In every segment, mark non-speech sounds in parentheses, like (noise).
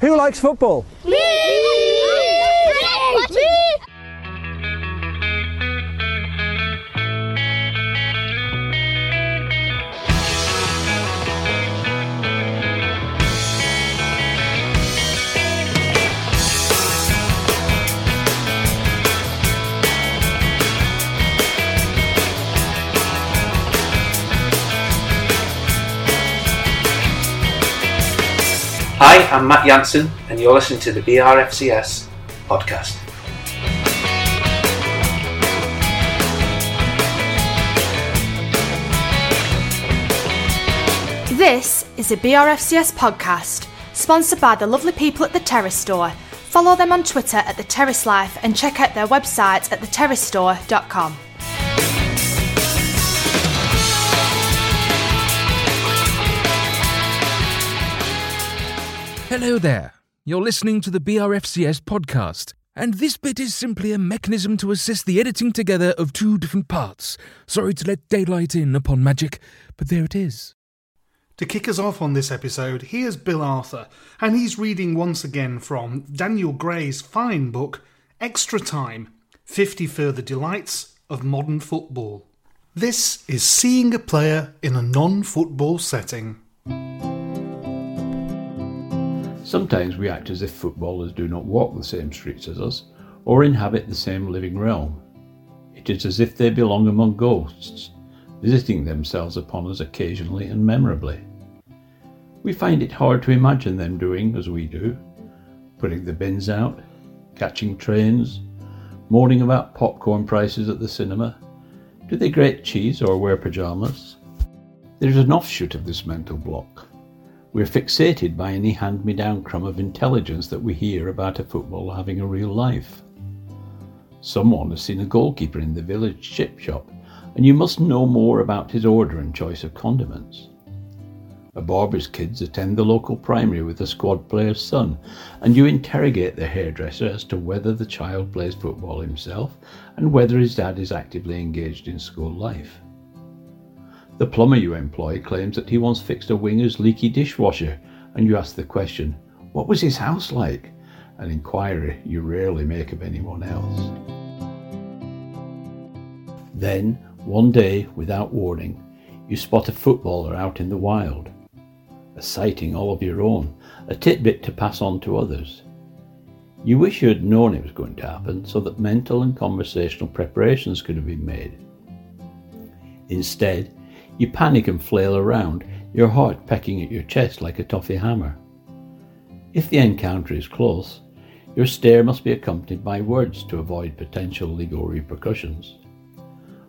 Who likes football? Me! Me! Me! Hi, I'm Matt Jansen, and you're listening to the BRFCS podcast. This is a BRFCS podcast, sponsored by the lovely people at the Terrace Store. Follow them on Twitter at the Terrace Life and check out their website at theterracestore.com. Hello there. You're listening to the BRFCS podcast, and this bit is simply a mechanism to assist the editing together of two different parts. Sorry to let daylight in upon magic, but there it is. To kick us off on this episode, here's Bill Arthur, and he's reading once again from Daniel Gray's fine book, Extra Time 50 Further Delights of Modern Football. This is seeing a player in a non football setting. Sometimes we act as if footballers do not walk the same streets as us or inhabit the same living realm. It is as if they belong among ghosts, visiting themselves upon us occasionally and memorably. We find it hard to imagine them doing as we do, putting the bins out, catching trains, moaning about popcorn prices at the cinema. Do they grate cheese or wear pyjamas? There is an offshoot of this mental block. We're fixated by any hand me down crumb of intelligence that we hear about a footballer having a real life. Someone has seen a goalkeeper in the village chip shop, and you must know more about his order and choice of condiments. A barber's kids attend the local primary with a squad player's son, and you interrogate the hairdresser as to whether the child plays football himself and whether his dad is actively engaged in school life. The plumber you employ claims that he once fixed a winger's leaky dishwasher, and you ask the question, What was his house like? An inquiry you rarely make of anyone else. Then, one day, without warning, you spot a footballer out in the wild. A sighting all of your own, a tidbit to pass on to others. You wish you had known it was going to happen so that mental and conversational preparations could have been made. Instead, you panic and flail around, your heart pecking at your chest like a toffee hammer. If the encounter is close, your stare must be accompanied by words to avoid potential legal repercussions.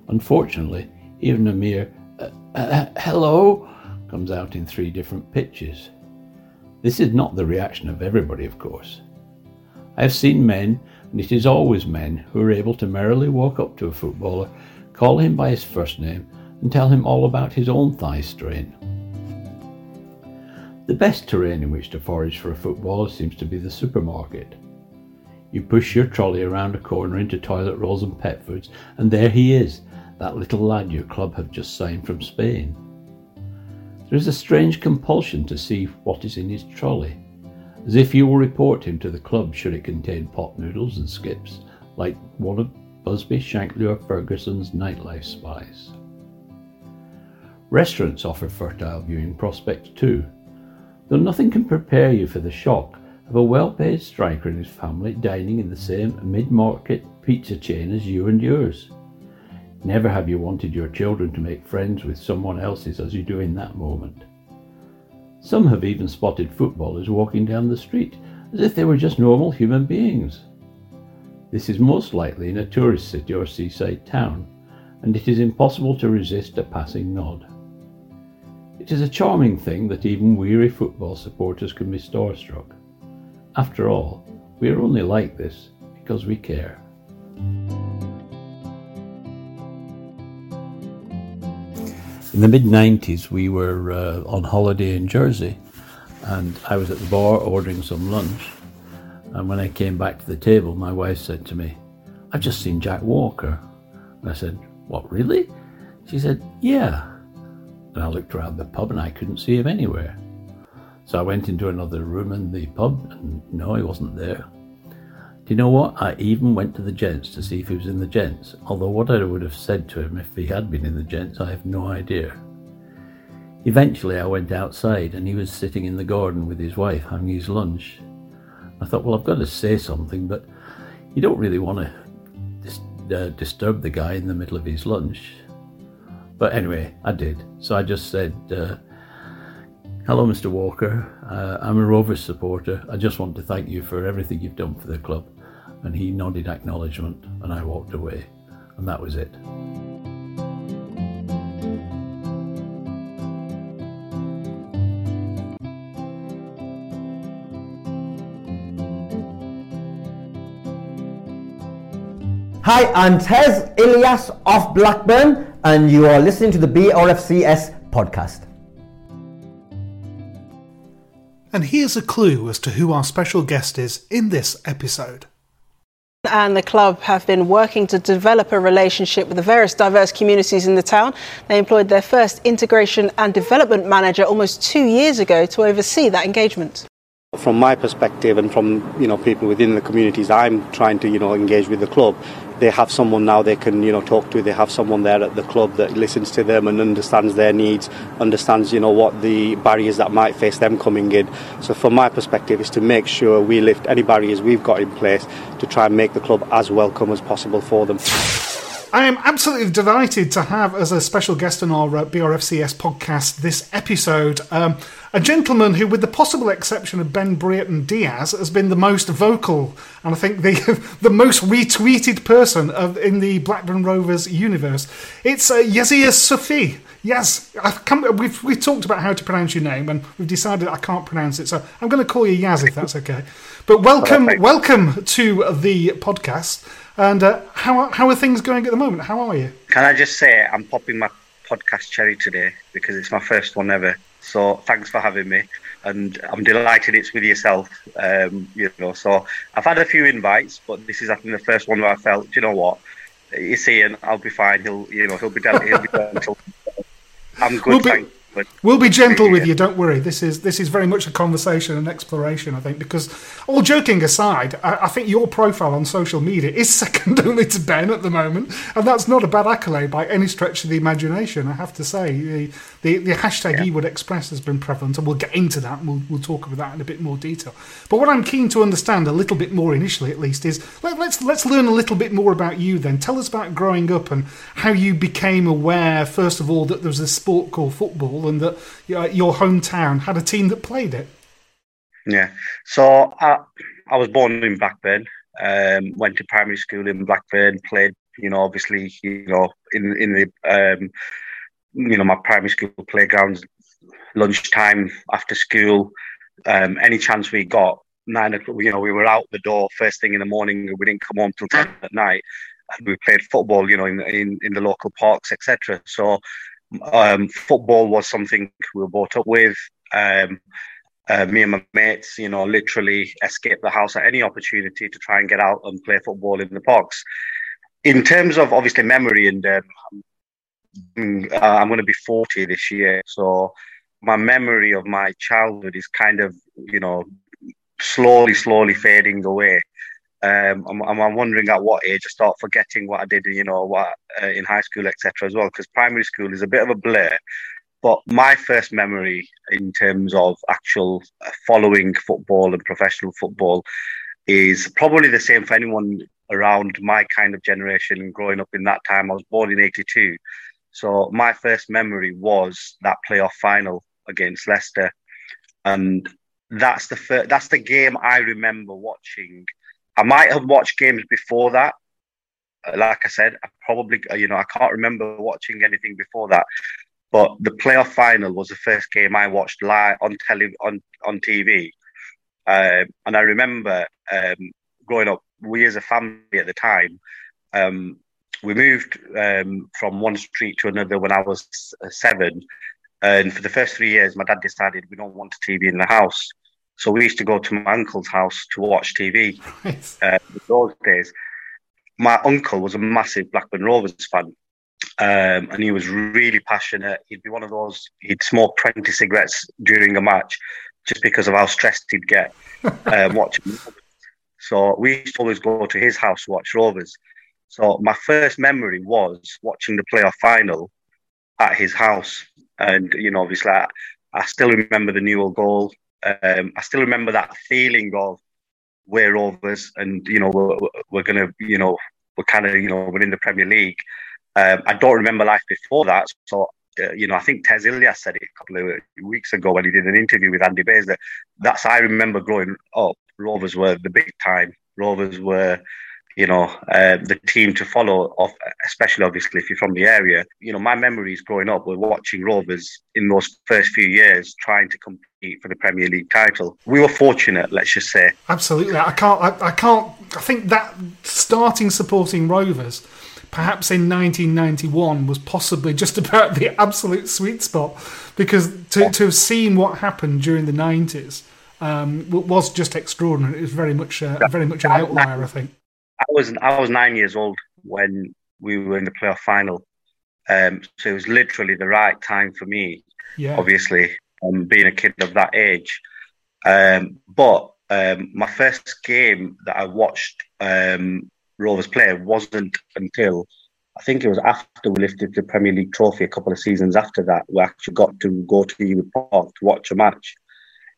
Unfortunately, even a mere uh, uh, hello comes out in three different pitches. This is not the reaction of everybody, of course. I have seen men, and it is always men, who are able to merrily walk up to a footballer, call him by his first name, and tell him all about his own thigh strain. The best terrain in which to forage for a footballer seems to be the supermarket. You push your trolley around a corner into toilet rolls and pet foods, and there he is, that little lad your club have just signed from Spain. There is a strange compulsion to see what is in his trolley, as if you will report him to the club should it contain pot noodles and skips, like one of Busby, Shankly, or Ferguson's nightlife spies. Restaurants offer fertile viewing prospects too, though nothing can prepare you for the shock of a well paid striker and his family dining in the same mid market pizza chain as you and yours. Never have you wanted your children to make friends with someone else's as you do in that moment. Some have even spotted footballers walking down the street as if they were just normal human beings. This is most likely in a tourist city or seaside town, and it is impossible to resist a passing nod. It is a charming thing that even weary football supporters can be starstruck. After all, we are only like this because we care. In the mid 90s, we were uh, on holiday in Jersey, and I was at the bar ordering some lunch. And when I came back to the table, my wife said to me, I've just seen Jack Walker. And I said, What, really? She said, Yeah. And I looked around the pub and I couldn't see him anywhere. So I went into another room in the pub and no, he wasn't there. Do you know what? I even went to the gents to see if he was in the gents, although what I would have said to him if he had been in the gents, I have no idea. Eventually, I went outside and he was sitting in the garden with his wife having his lunch. I thought, well, I've got to say something, but you don't really want to dis- uh, disturb the guy in the middle of his lunch. But anyway, I did. So I just said, uh, Hello, Mr. Walker. Uh, I'm a Rovers supporter. I just want to thank you for everything you've done for the club. And he nodded acknowledgement, and I walked away. And that was it. Hi, I'm Tez Ilyas of Blackburn, and you are listening to the BRFCS podcast. And here's a clue as to who our special guest is in this episode. And the club have been working to develop a relationship with the various diverse communities in the town. They employed their first integration and development manager almost two years ago to oversee that engagement. From my perspective and from you know people within the communities I'm trying to you know engage with the club, they have someone now they can you know talk to. They have someone there at the club that listens to them and understands their needs, understands you know what the barriers that might face them coming in. So from my perspective, is to make sure we lift any barriers we've got in place to try and make the club as welcome as possible for them. I am absolutely delighted to have as a special guest on our uh, BRFCS podcast this episode um, a gentleman who, with the possible exception of Ben Brereton Diaz, has been the most vocal and I think the (laughs) the most retweeted person of, in the Blackburn Rovers universe. It's uh, Yasir Sufi. Yes, I've come, we've we talked about how to pronounce your name, and we've decided I can't pronounce it, so I'm going to call you Yaz if that's okay. But welcome, Perfect. welcome to the podcast. And uh, how how are things going at the moment? How are you? Can I just say I'm popping my podcast cherry today because it's my first one ever. So thanks for having me, and I'm delighted it's with yourself. Um, you know, so I've had a few invites, but this is I think the first one where I felt, "Do you know what, it's Ian. I'll be fine. He'll, you know, he'll be down. He'll be gentle. (laughs) I'm good. We'll be- thanks. But We'll be gentle with you. Don't worry. This is this is very much a conversation and exploration. I think because all joking aside, I, I think your profile on social media is (laughs) second only to Ben at the moment, and that's not a bad accolade by any stretch of the imagination. I have to say the the, the hashtag Ewood Express has been prevalent, and we'll get into that. And we'll we'll talk about that in a bit more detail. But what I'm keen to understand a little bit more initially, at least, is let, let's let's learn a little bit more about you. Then tell us about growing up and how you became aware, first of all, that there was a sport called football, and that uh, your hometown had a team that played it. Yeah. So I, I was born in Blackburn. Um, went to primary school in Blackburn. Played, you know, obviously, you know, in in the um, you know my primary school playgrounds, lunchtime after school, um, any chance we got. Nine o'clock, you know, we were out the door first thing in the morning. We didn't come home till ten at night, and we played football, you know, in in, in the local parks, etc. So um, football was something we were brought up with. Um, uh, me and my mates, you know, literally escape the house at any opportunity to try and get out and play football in the parks. In terms of obviously memory, and um, I'm going to be 40 this year, so my memory of my childhood is kind of, you know, slowly, slowly fading away. Um, I'm, I'm wondering at what age I start forgetting what I did, you know, what uh, in high school, etc. As well, because primary school is a bit of a blur. But my first memory in terms of actual uh, following football and professional football is probably the same for anyone around my kind of generation growing up in that time. I was born in 82. So my first memory was that playoff final against Leicester. And that's the first, that's the game I remember watching. I might have watched games before that. Uh, like I said, I probably, uh, you know, I can't remember watching anything before that. But the playoff final was the first game I watched live on tele on on TV, um, and I remember um, growing up. We as a family at the time, um, we moved um, from one street to another when I was seven, and for the first three years, my dad decided we don't want a TV in the house. So we used to go to my uncle's house to watch TV. uh, those days, my uncle was a massive Blackburn Rovers fan, um, and he was really passionate. He'd be one of those, he'd smoke 20 cigarettes during a match just because of how stressed he'd get (laughs) um, watching. So we used to always go to his house to watch Rovers. So my first memory was watching the playoff final at his house. And, you know, obviously, I, I still remember the Newell goal. Um, I still remember that feeling of we're Rovers and, you know, we're, we're to, you know, we're kind of, you know, we're in the Premier League. Um, I don't remember life before that. So, uh, you know, I think Tez Ilyas said it a couple of weeks ago when he did an interview with Andy Bays that that's I remember growing up. Rovers were the big time. Rovers were, you know, uh, the team to follow. Off, especially obviously if you're from the area. You know, my memories growing up were watching Rovers in those first few years trying to compete for the Premier League title. We were fortunate, let's just say. Absolutely, I can't. I, I can't. I think that starting supporting Rovers perhaps in 1991 was possibly just about the absolute sweet spot because to, to have seen what happened during the 90s um, was just extraordinary. It was very much uh, very much an outlier, I think. I was I was nine years old when we were in the playoff final, um, so it was literally the right time for me. Yeah. Obviously, um, being a kid of that age, um, but um, my first game that I watched um, Rovers play wasn't until I think it was after we lifted the Premier League trophy a couple of seasons after that we actually got to go to Ewood Park to watch a match.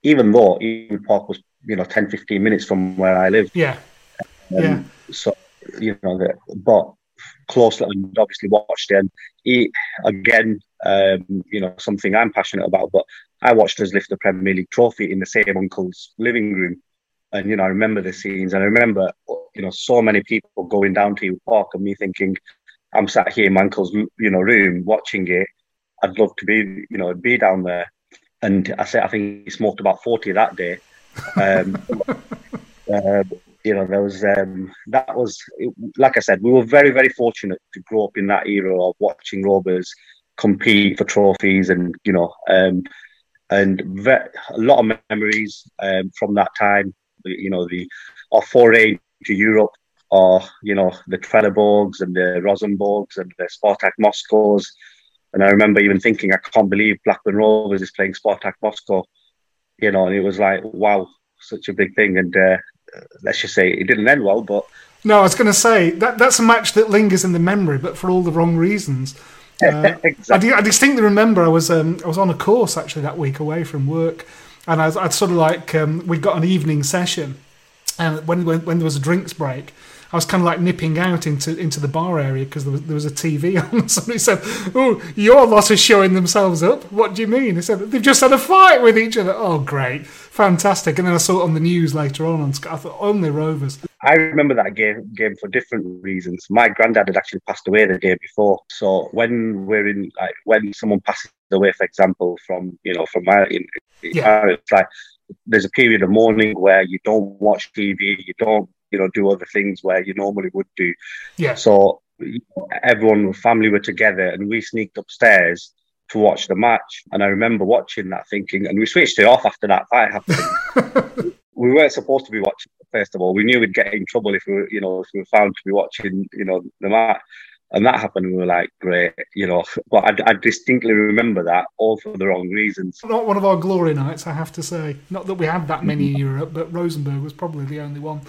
Even though Ewood Park was, you know, 10, 15 minutes from where I live. Yeah. Um, yeah. So, you know, the, but closely and obviously watched it. He, again, um, you know, something I'm passionate about, but I watched us lift the Premier League trophy in the same uncle's living room. And, you know, I remember the scenes and I remember, you know, so many people going down to Ewood Park and me thinking, I'm sat here in my uncle's, you know, room watching it. I'd love to be, you know, be down there. And I said, I think he smoked about 40 that day. Um, (laughs) uh, you know, there was, um, that was, like I said, we were very, very fortunate to grow up in that era of watching Rovers compete for trophies and, you know, um, and ve- a lot of memories um, from that time. You know, the our foray to Europe, or you know, the Trelleborgs and the Rosenborgs and the Spartak Moscows. And I remember even thinking, I can't believe Blackburn Rovers is playing Spartak Moscow. You know, and it was like, wow, such a big thing. And uh, let's just say it didn't end well, but no, I was going to say that that's a match that lingers in the memory, but for all the wrong reasons. (laughs) Uh, exactly. I, I, distinctly remember I was um, I was on a course actually that week away from work, and I I'd sort of like um, we got an evening session, and when, when when there was a drinks break, I was kind of like nipping out into into the bar area because there was there was a TV (laughs) on. Somebody said, "Oh, your lot are showing themselves up." What do you mean? They said they've just had a fight with each other. Oh, great, fantastic! And then I saw it on the news later on. And I thought only Rovers. I remember that game game for different reasons. My granddad had actually passed away the day before, so when we're in like when someone passes away, for example, from you know from my in, Yeah. it's like there's a period of mourning where you don't watch TV, you don't you know do other things where you normally would do. Yeah. So everyone, family were together, and we sneaked upstairs to watch the match. And I remember watching that thinking, and we switched it off after that fight happened. (laughs) we weren't supposed to be watching. First of all, we knew we'd get in trouble if we, were, you know, if we were found to be watching, you know, the match. And that happened, and we were like, great, you know. (laughs) But I, I, distinctly remember that, all for the wrong reasons. Not one of our glory nights, I have to say. Not that we had that many in Europe, but Rosenborg was probably the only one.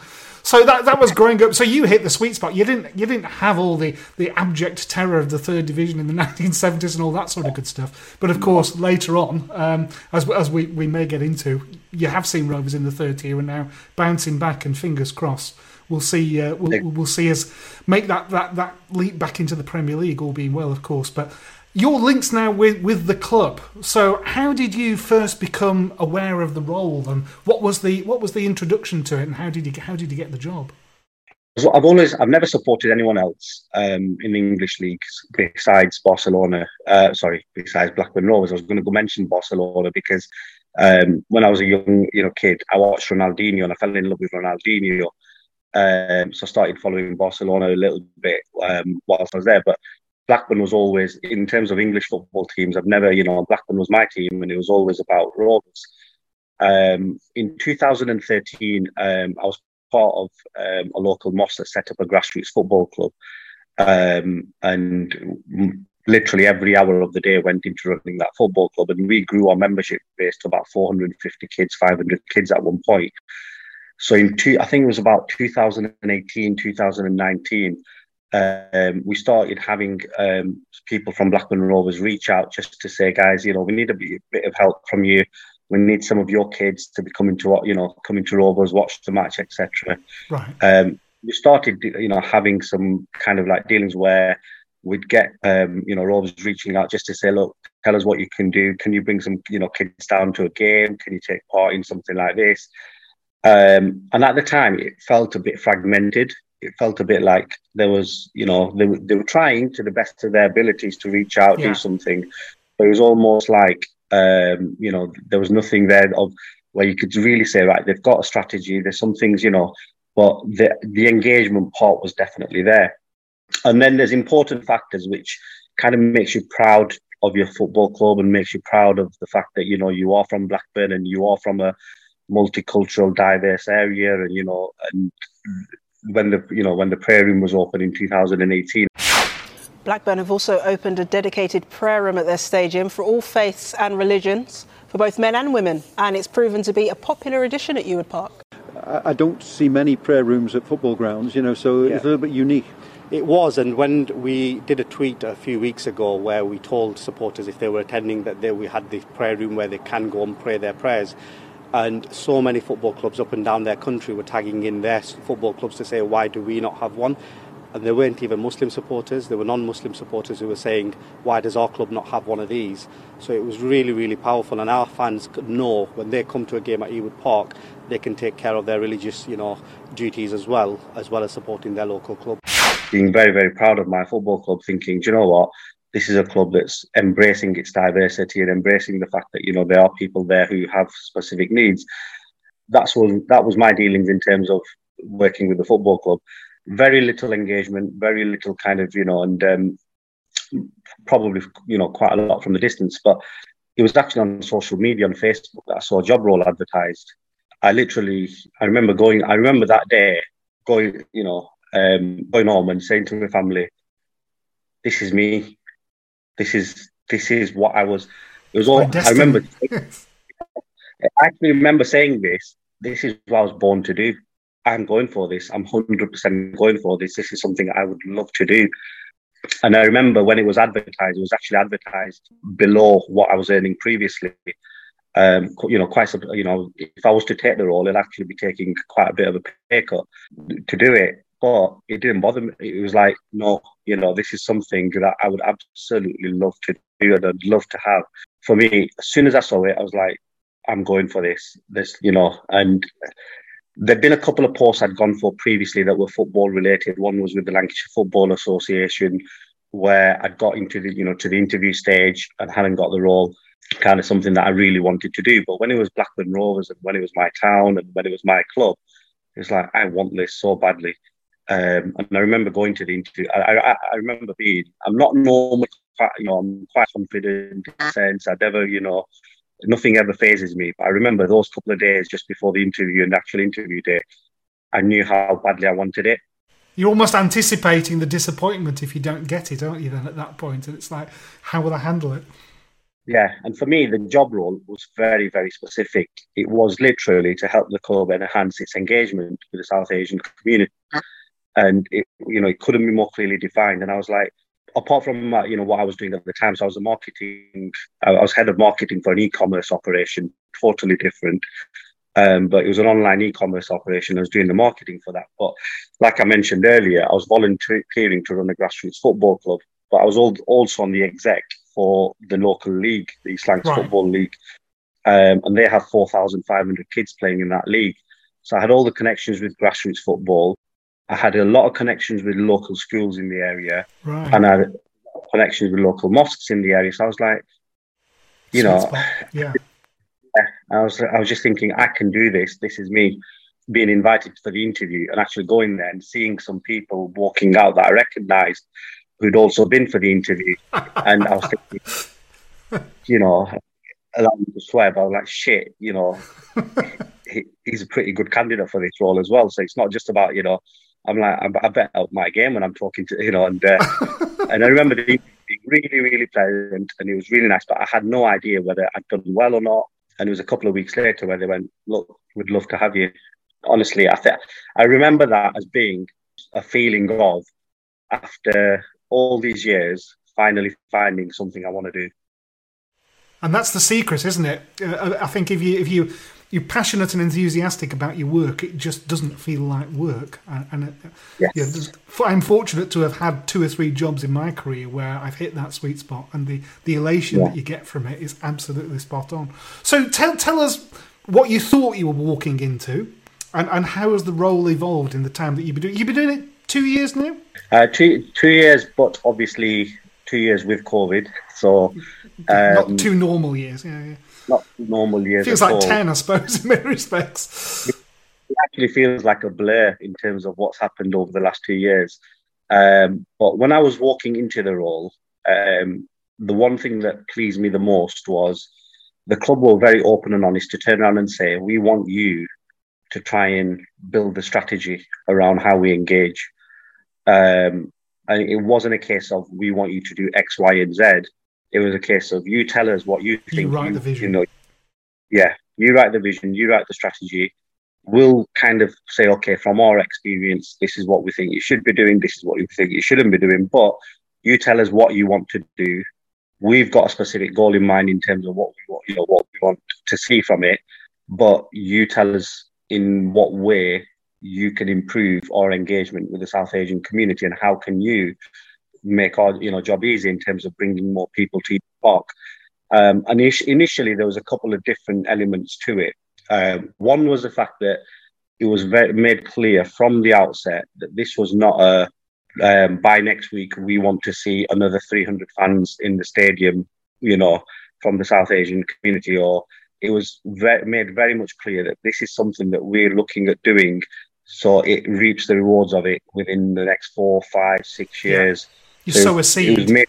So that that was growing up. So you hit the sweet spot. You didn't you didn't have all the, the abject terror of the third division in the (laughs) 1970s and all that sort of good stuff. But of course, later on, um, as as we, we may get into, you have seen Rovers in the third tier and now bouncing back. And fingers crossed, we'll see uh, we'll, we'll see us make that, that that leap back into the Premier League. All being well, of course. But your links now with, with the club. So, how did you first become aware of the role, and what was the what was the introduction to it, and how did you how did you get the job? So I've always I've never supported anyone else um, in the English leagues besides Barcelona. Uh, sorry, besides Blackburn Rovers. I was going to go mention Barcelona because um, when I was a young you know kid, I watched Ronaldinho and I fell in love with Ronaldinho. Um, so I started following Barcelona a little bit um, whilst I was there. But Blackburn was always, in terms of English football teams, I've never, you know, Blackburn was my team and it was always about Rovers. Um, in 2013, um, I was part of um, a local mosque that set up a grassroots football club. Um, and literally every hour of the day went into running that football club. And we grew our membership base to about 450 kids, 500 kids at one point. So in two, I think it was about 2018, 2019 um, we started having um, people from Blackburn Rovers reach out just to say, guys, you know, we need a bit of help from you. We need some of your kids to be coming to, you know, coming to Rovers, watch the match, etc. Right. Um, we started, you know, having some kind of like dealings where we'd get, um, you know, Rovers reaching out just to say, look, tell us what you can do. Can you bring some, you know, kids down to a game? Can you take part in something like this? Um, and at the time, it felt a bit fragmented it felt a bit like there was, you know, they, they were trying to the best of their abilities to reach out, yeah. do something. But it was almost like, um, you know, there was nothing there of where you could really say, right, they've got a strategy. There's some things, you know, but the the engagement part was definitely there. And then there's important factors which kind of makes you proud of your football club and makes you proud of the fact that you know you are from Blackburn and you are from a multicultural, diverse area, and you know, and when the you know when the prayer room was open in 2018. Blackburn have also opened a dedicated prayer room at their stadium for all faiths and religions for both men and women, and it's proven to be a popular addition at Ewood Park. I don't see many prayer rooms at football grounds, you know, so yeah. it's a little bit unique. It was, and when we did a tweet a few weeks ago where we told supporters if they were attending that they, we had the prayer room where they can go and pray their prayers, and so many football clubs up and down their country were tagging in their football clubs to say, why do we not have one? And there weren't even Muslim supporters, there were non Muslim supporters who were saying, why does our club not have one of these? So it was really, really powerful. And our fans could know when they come to a game at Ewood Park, they can take care of their religious you know, duties as well, as well as supporting their local club. Being very, very proud of my football club, thinking, do you know what? This is a club that's embracing its diversity and embracing the fact that you know there are people there who have specific needs. That's what that was my dealings in terms of working with the football club. Very little engagement, very little kind of you know, and um, probably you know quite a lot from the distance. But it was actually on social media on Facebook that I saw a job role advertised. I literally, I remember going, I remember that day going, you know, um, going home and saying to my family, "This is me this is this is what I was. It was all. I remember. (laughs) I actually remember saying this. This is what I was born to do. I'm going for this. I'm hundred percent going for this. This is something I would love to do. And I remember when it was advertised, it was actually advertised below what I was earning previously. Um, you know, quite you know, if I was to take the role, it'd actually be taking quite a bit of a pay cut to do it but it didn't bother me. It was like, no, you know, this is something that I would absolutely love to do and I'd love to have. For me, as soon as I saw it, I was like, I'm going for this. This, you know, and there'd been a couple of posts I'd gone for previously that were football related. One was with the Lancashire Football Association, where I'd got into the, you know, to the interview stage and hadn't got the role. Kind of something that I really wanted to do. But when it was Blackburn Rovers and when it was my town and when it was my club, it was like I want this so badly. Um, and I remember going to the interview. I, I, I, remember being, I'm not normally quite, you know, I'm quite confident in the sense I never, you know, nothing ever phases me. But I remember those couple of days just before the interview and the actual interview day, I knew how badly I wanted it. You're almost anticipating the disappointment if you don't get it, aren't you? Then at that point, and it's like, how will I handle it? Yeah, and for me, the job role was very, very specific. It was literally to help the club enhance its engagement with the South Asian community, and it, you know, it couldn't be more clearly defined. And I was like, apart from uh, you know what I was doing at the time, so I was a marketing, I was head of marketing for an e-commerce operation, totally different. Um, but it was an online e-commerce operation. I was doing the marketing for that. But like I mentioned earlier, I was volunteering to run a grassroots football club. But I was also on the exec for the local league, the East Lancs right. Football League, um, and they have four thousand five hundred kids playing in that league. So I had all the connections with grassroots football. I had a lot of connections with local schools in the area, right. and I had connections with local mosques in the area. So I was like, you know, yeah. I was I was just thinking I can do this. This is me being invited for the interview and actually going there and seeing some people walking out that I recognised who'd also been for the interview, (laughs) and I was thinking, you know, allow me to swear, but I was like, shit, you know, (laughs) he, he's a pretty good candidate for this role as well. So it's not just about you know. I'm like, I bet out my game when I'm talking to, you know, and uh, (laughs) and I remember being really, really pleasant and it was really nice, but I had no idea whether I'd done well or not. And it was a couple of weeks later where they went, "Look, we'd love to have you." Honestly, I th- I remember that as being a feeling of after all these years finally finding something I want to do. And that's the secret, isn't it? Uh, I think if you if you you're passionate and enthusiastic about your work, it just doesn't feel like work. And, it, yes. yeah, I'm fortunate to have had two or three jobs in my career where I've hit that sweet spot, and the, the elation yeah. that you get from it is absolutely spot on. So tell tell us what you thought you were walking into, and, and how has the role evolved in the time that you've been doing? You've been doing it two years now. Uh, two two years, but obviously two years with COVID, so um, not two normal years. Yeah, yeah not normal years. Feels like all. ten, I suppose, (laughs) in many respects. It actually feels like a blur in terms of what's happened over the last two years. Um, but when I was walking into the role, um, the one thing that pleased me the most was the club were very open and honest to turn around and say, "We want you to try and build the strategy around how we engage." Um, and it wasn't a case of we want you to do X, Y, and Z. It was a case of you tell us what you think. You write you, the vision. You know, yeah, you write the vision, you write the strategy. We'll kind of say, okay, from our experience, this is what we think you should be doing. This is what you think you shouldn't be doing. But you tell us what you want to do. We've got a specific goal in mind in terms of what we want, you know, what we want to see from it. But you tell us in what way you can improve our engagement with the South Asian community and how can you make our you know job easy in terms of bringing more people to the park. Um, and initially, there was a couple of different elements to it. Um, one was the fact that it was very, made clear from the outset that this was not a um, by next week we want to see another 300 fans in the stadium, you know, from the South Asian community, or it was very, made very much clear that this is something that we're looking at doing, so it reaps the rewards of it within the next four, five, six years. Yeah you so sow a seed. It was made,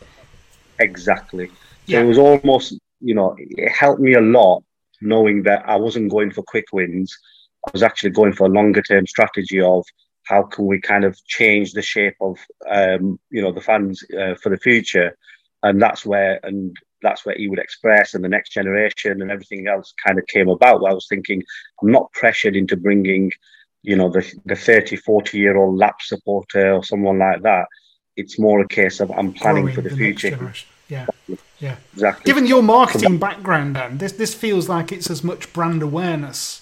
exactly. So yeah. it was almost, you know, it helped me a lot knowing that I wasn't going for quick wins. I was actually going for a longer term strategy of how can we kind of change the shape of, um, you know, the fans uh, for the future. And that's where, and that's where Ewood Express and the next generation and everything else kind of came about. Where I was thinking, I'm not pressured into bringing, you know, the, the 30, 40 year old lap supporter or someone like that it's more a case of I'm planning Growing for the, the future. Yeah, yeah, exactly. Given your marketing background, then this this feels like it's as much brand awareness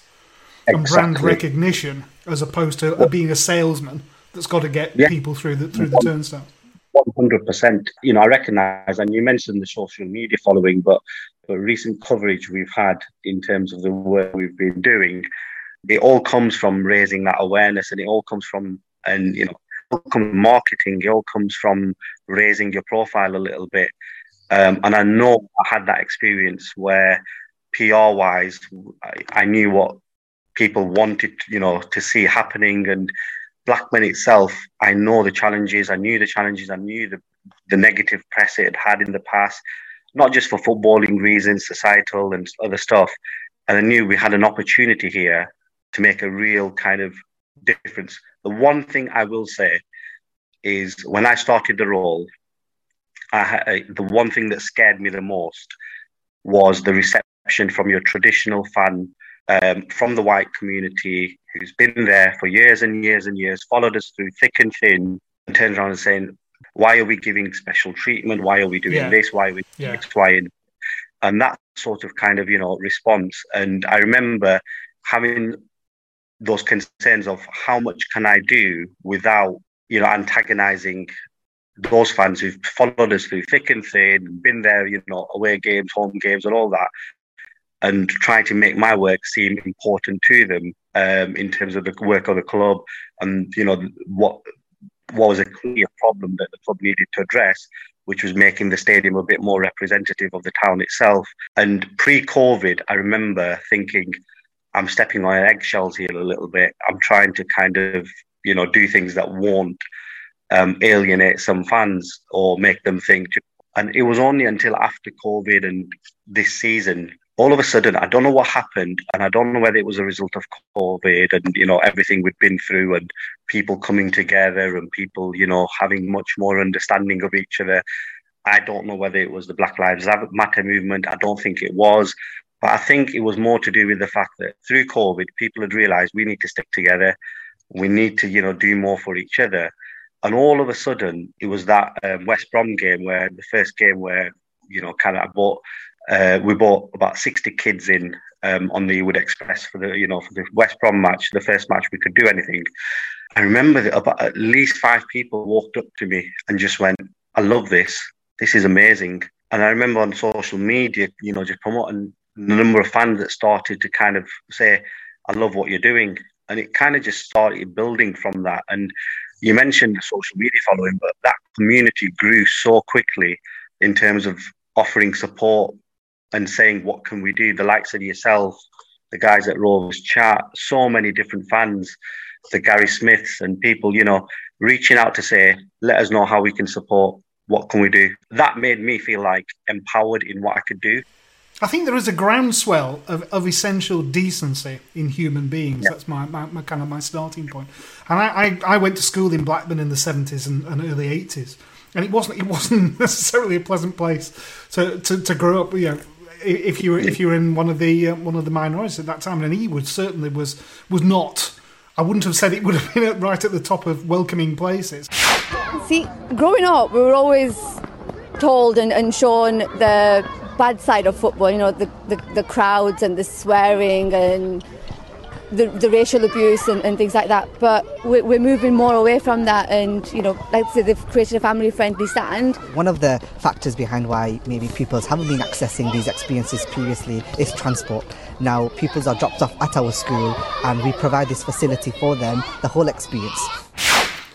exactly. and brand recognition as opposed to being a salesman that's got to get yeah. people through the through the turnstile. One hundred percent. You know, I recognise, and you mentioned the social media following, but the recent coverage we've had in terms of the work we've been doing, it all comes from raising that awareness, and it all comes from and you know comes marketing. It all comes from raising your profile a little bit. Um, and I know I had that experience where PR wise, I, I, knew what people wanted, you know, to see happening. And Blackburn itself, I know the challenges. I knew the challenges. I knew the the negative press it had had in the past, not just for footballing reasons, societal and other stuff. And I knew we had an opportunity here to make a real kind of difference. The one thing I will say is when I started the role, I, the one thing that scared me the most was the reception from your traditional fan um, from the white community who's been there for years and years and years, followed us through thick and thin, and turns around and saying, "Why are we giving special treatment? Why are we doing Yeah. this? Why are we doing Yeah. X, Y, and and that sort of kind of you know response." And I remember having those concerns of how much can I do without you know antagonizing those fans who've followed us through thick and thin, been there, you know, away games, home games, and all that, and trying to make my work seem important to them um, in terms of the work of the club and you know what what was a clear problem that the club needed to address, which was making the stadium a bit more representative of the town itself. And pre-COVID, I remember thinking, I'm stepping on eggshells here a little bit. I'm trying to kind of you know do things that won't um, alienate some fans or make them think. And it was only until after COVID and this season, all of a sudden, I don't know what happened, and I don't know whether it was a result of COVID and you know everything we've been through, and people coming together, and people you know having much more understanding of each other. I don't know whether it was the Black Lives Matter movement. I don't think it was. But I think it was more to do with the fact that through COVID, people had realized we need to stick together. We need to, you know, do more for each other. And all of a sudden, it was that um, West Brom game where the first game where, you know, kind of I bought, uh, we bought about 60 kids in um, on the Ewood Express for the, you know, for the West Brom match, the first match we could do anything. I remember that about at least five people walked up to me and just went, I love this. This is amazing. And I remember on social media, you know, just promoting the number of fans that started to kind of say, I love what you're doing. And it kind of just started building from that. And you mentioned the social media following, but that community grew so quickly in terms of offering support and saying, what can we do? The likes of yourself, the guys at Rovers Chat, so many different fans, the Gary Smiths and people, you know, reaching out to say, let us know how we can support. What can we do? That made me feel like empowered in what I could do. I think there is a groundswell of, of essential decency in human beings. That's my, my, my kind of my starting point. And I, I, I went to school in Blackburn in the seventies and, and early eighties, and it wasn't it wasn't (laughs) necessarily a pleasant place to, to, to grow up. You know, if you were if you were in one of the uh, one of the minorities at that time, and Ewood certainly was was not. I wouldn't have said it would have been right at the top of welcoming places. See, growing up, we were always told and, and shown the bad side of football, you know, the, the, the crowds and the swearing and the, the racial abuse and, and things like that. But we're, we're moving more away from that, and, you know, like I said, they've created a family friendly stand. One of the factors behind why maybe pupils haven't been accessing these experiences previously is transport. Now, pupils are dropped off at our school and we provide this facility for them, the whole experience.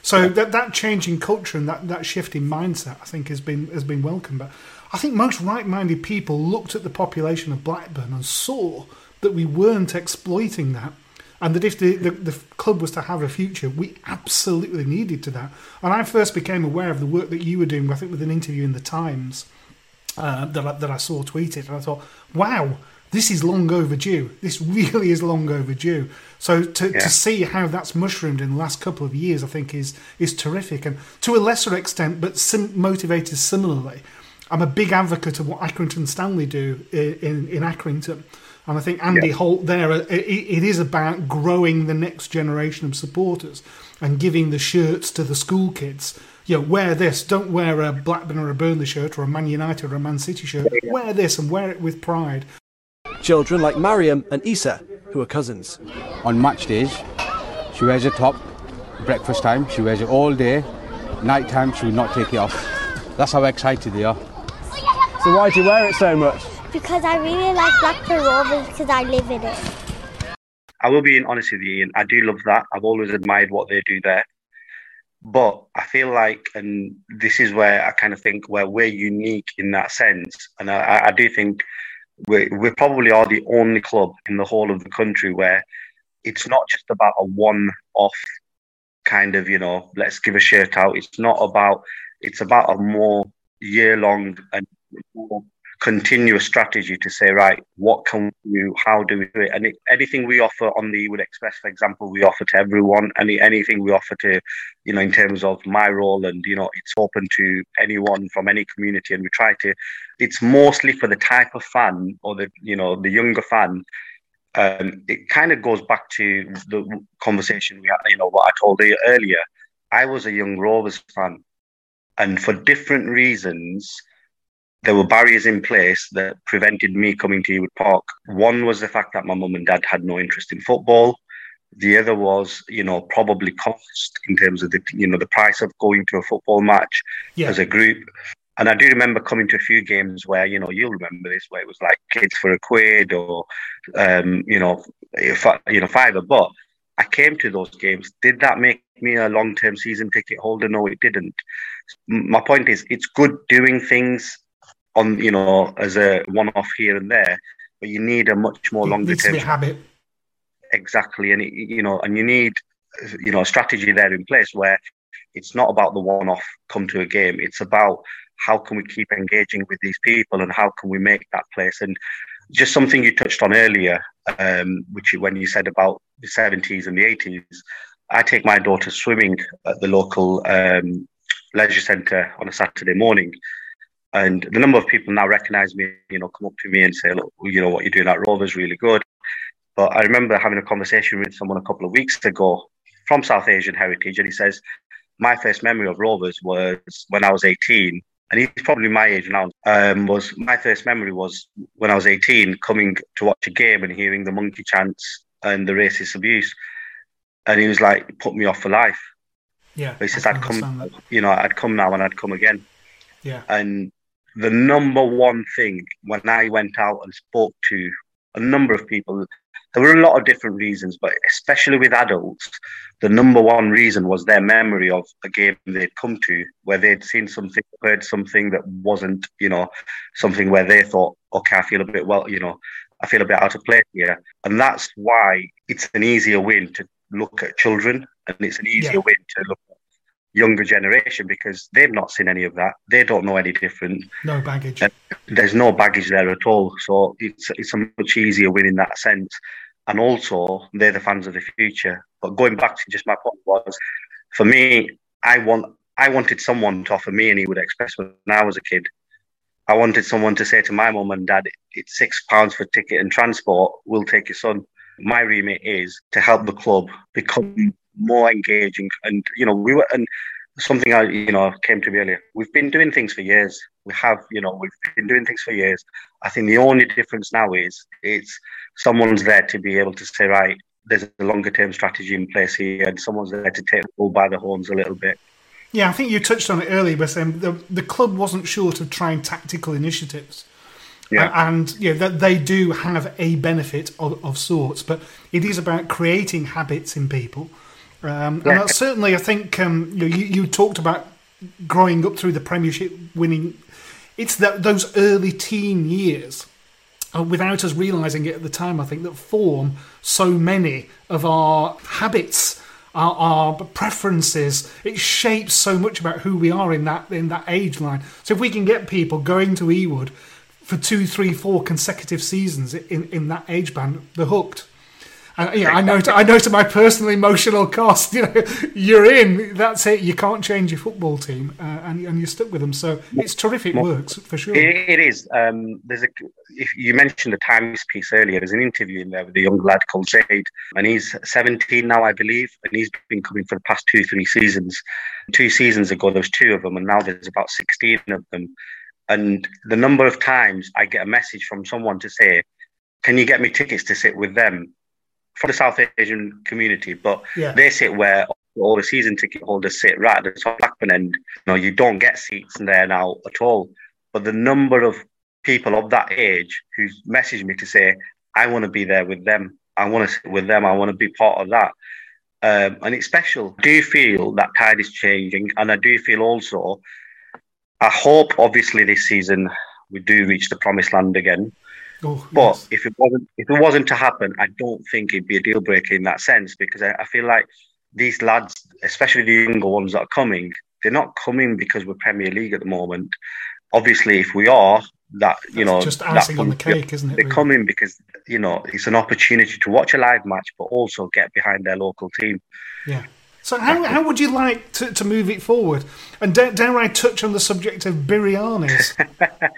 So that that change in culture and that, that shift in mindset, I think, has been has been welcome. But I think most right-minded people looked at the population of Blackburn and saw that we weren't exploiting that, and that if the, the, the club was to have a future, we absolutely needed to that. And I first became aware of the work that you were doing, I think, with an interview in the Times uh, that I, that I saw tweeted, and I thought, wow. This is long overdue. This really is long overdue. So to, Yeah. to see how that's mushroomed in the last couple of years, I think is is terrific, and to a lesser extent, but sim- motivated similarly. I'm a big advocate of what Accrington Stanley do in, in, in Accrington, and I think Andy Yeah. Holt there. uh, It, it is about growing the next generation of supporters and giving the shirts to the school kids. You know, wear this. Don't wear a Blackburn or a Burnley shirt or a Man United or a Man City shirt. Wear this and wear it with pride. Children like Mariam and Isa, who are cousins. On match days, she wears a top. Breakfast time, she wears it all day. Night time, she will not take it off. That's how excited they are. So why do you wear it so much? Because I really like Blackburn Rovers because I live in it. I will be honest with you, Ian. I do love that. I've always admired what they do there. But I feel like, and this is where I kind of think where we're unique in that sense. And I, I do think we we probably are the only club in the whole of the country where it's not just about a one-off kind of, you know, let's give a shirt out. It's not about It's about a more year long and more continuous strategy to say, right, what can we do? How do we do it? And it, anything we offer on the Ewood Express, for example, we offer to everyone. Any anything we offer to, you know, in terms of my role, and you know, it's open to anyone from any community. And we try to. It's mostly for the type of fan or the you know the younger fan. Um, it kind of goes back to the conversation we had, you know, what I told you earlier. I was a young Rovers fan, and for different reasons, there were barriers in place that prevented me coming to Ewood Park. One was the fact that my mum and dad had no interest in football. The other was, you know, probably cost in terms of the, you know, the price of going to a football match Yeah. as a group. And I do remember coming to a few games where, you know, you'll remember this, where it was like kids for a quid or, um, you know, I, you know, fiver. But I came to those games. Did that make me a long-term season ticket holder? No, it didn't. My point is, it's good doing things on, you know, as a one-off here and there, but you need a much more longer-term habit. Exactly, and it, you know, and you need, you know, a strategy there in place where it's not about the one-off come to a game. It's about how can we keep engaging with these people and how can we make that place and just something you touched on earlier, um, which you, when you said about the 70s and the 80s, I take my daughter swimming at the local um, leisure centre on a Saturday morning. And the number of people now recognise me, you know, come up to me and say, look, you know, what you're doing at Rover's really good. But I remember having a conversation with someone a couple of weeks ago from South Asian heritage, and he says, my first memory of Rovers was when I was 18, and he's probably my age now. Um, was my first memory was when I was 18, coming to watch a game and hearing the monkey chants and the racist abuse, and he was like, put me off for life. Yeah. But he says, I'd come, that. you know, I'd come now and I'd come again. Yeah. And the number one thing when I went out and spoke to a number of people, there were a lot of different reasons, but especially with adults, the number one reason was their memory of a game they'd come to where they'd seen something, heard something that wasn't, you know, something where they thought, okay, I feel a bit well, you know, I feel a bit out of place here. And that's why it's an easier win to look at children and it's an easier Yeah. win to look at younger generation because they've not seen any of that. They don't know any different. No baggage. Uh, There's no baggage there at all. So it's it's a much easier win in that sense. And also they're the fans of the future. But going back to just my point was for me, I want I wanted someone to offer me an Ewood Express when I was a kid. I wanted someone to say to my mum and dad, it's six pounds for ticket and transport, we'll take your son. My remit is to help the club become more engaging and you know, we were and something I you know came to me earlier. We've been doing things for years. We have, you know, we've been doing things for years. I think the only difference now is it's someone's there to be able to say, right, there's a longer term strategy in place here, and someone's there to take the bull by the horns a little bit. Yeah, I think you touched on it earlier by saying um, the, the club wasn't short of trying tactical initiatives. Yeah. And yeah, that they do have a benefit of, of sorts, but it is about creating habits in people. Um. And that's certainly, I think, um, you, you talked about growing up through the Premiership winning. It's that those early teen years, uh, without us realising it at the time, I think, that form so many of our habits, our, our preferences. It shapes so much about who we are in that in that age line. So if we can get people going to Ewood for two, three, four consecutive seasons in, in that age band, they're hooked. And yeah, I know. I know to my personal emotional cost. (laughs) You know, you're in. That's it. You can't change your football team, uh, and and you're stuck with them. So it's terrific. Mo- Works for sure. It, it is. Um, there's a. If you mentioned the Times piece earlier, there's an interview in there with a young lad called Zaid, and he's 17 now, I believe, and he's been coming for the past two, three seasons. Two seasons ago, there was two of them, and now there's about 16 of them. And the number of times I get a message from someone to say, "Can you get me tickets to sit with them?" For the South Asian community, but Yeah. they sit where all the season ticket holders sit right at the top Blackburn end. You know, you don't get seats in there now at all. But the number of people of that age who message me to say, I want to be there with them. I want to sit with them. I want to be part of that. Um, and it's special. I do feel that tide is changing. And I do feel also, I hope obviously this season we do reach the promised land again. Oh, But if it wasn't if it wasn't to happen, I don't think it'd be a deal breaker in that sense because I, I feel like these lads, especially the younger ones that are coming, they're not coming because we're Premier League at the moment. Obviously, if we are, that you That's know, just icing on the cake, isn't it, They're really? coming because you know it's an opportunity to watch a live match, but also get behind their local team. Yeah. So how, how would you like to, to move it forward? And dare, dare I touch on the subject of biryanis? (laughs)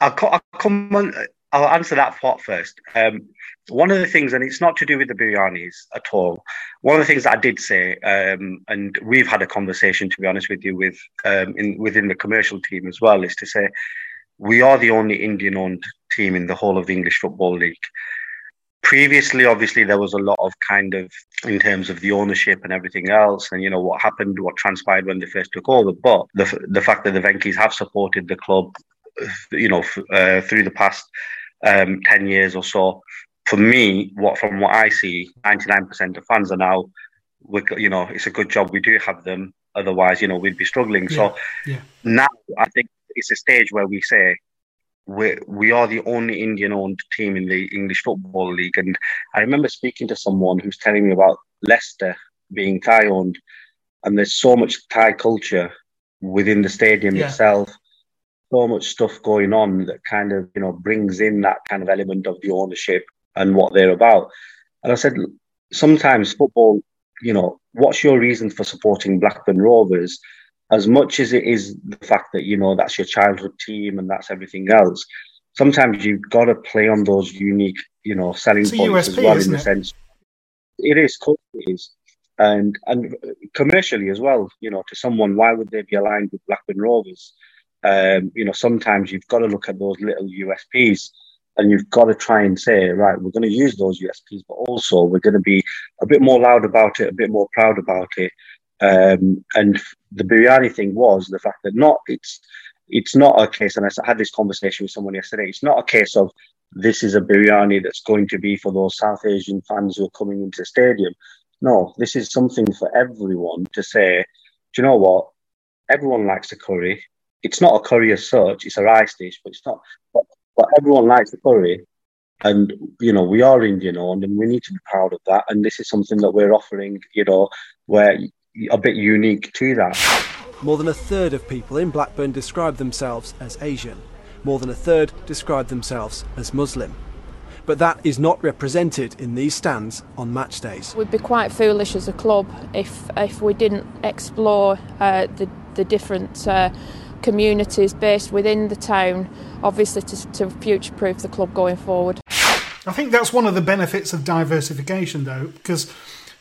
I'll, I'll come on. I'll answer that part first. Um, one of the things, and it's not to do with the biryanis at all. One of the things that I did say, um, and we've had a conversation, to be honest with you, with um, in, within the commercial team as well, is to say we are the only Indian-owned team in the whole of the English Football League. Previously, obviously, there was a lot of kind of in terms of the ownership and everything else, and you know what happened, what transpired when they first took over. But the the fact that the Venky's have supported the club, you know, uh, through the past um, ten years or so, for me, what from what I see, ninety nine percent of fans are now, we you know, it's a good job we do have them. Otherwise, you know, we'd be struggling. So yeah. now I think it's a stage where we say we we are the only Indian owned team in the English Football League. And I remember speaking to someone who's telling me about Leicester being Thai owned, and there's so much Thai culture within the stadium Yeah. itself. So much stuff going on that kind of you know brings in that kind of element of the ownership and what they're about. And I said, sometimes football, you know, what's your reason for supporting Blackburn Rovers? As much as it is the fact that, you know, that's your childhood team and that's everything else, sometimes you've got to play on those unique, you know, selling It's points as well, in the it? sense it is, of course it is. And and commercially as well, you know, to someone, why would they be aligned with Blackburn Rovers? Um, you know, sometimes you've got to look at those little USPs and you've got to try and say, right, we're going to use those USPs, but also we're going to be a bit more loud about it, a bit more proud about it. Um, and the biryani thing was the fact that not it's it's not a case, and I had this conversation with someone yesterday. It's not a case of this is a biryani that's going to be for those South Asian fans who are coming into the stadium. No, this is something for everyone to say. Do you know what? Everyone likes a curry. It's not a curry as such; it's a rice dish, but it's not. But, but everyone likes the curry, and you know we are Indian owned, and we need to be proud of that. And this is something that we're offering. You know, where a bit unique to that. More than a third of people in Blackburn describe themselves as Asian. More than a third describe themselves as Muslim. But that is not represented in these stands on match days. We'd be quite foolish as a club if if we didn't explore uh, the the different uh, communities based within the town, obviously to, to future-proof the club going forward. I think that's one of the benefits of diversification, though, because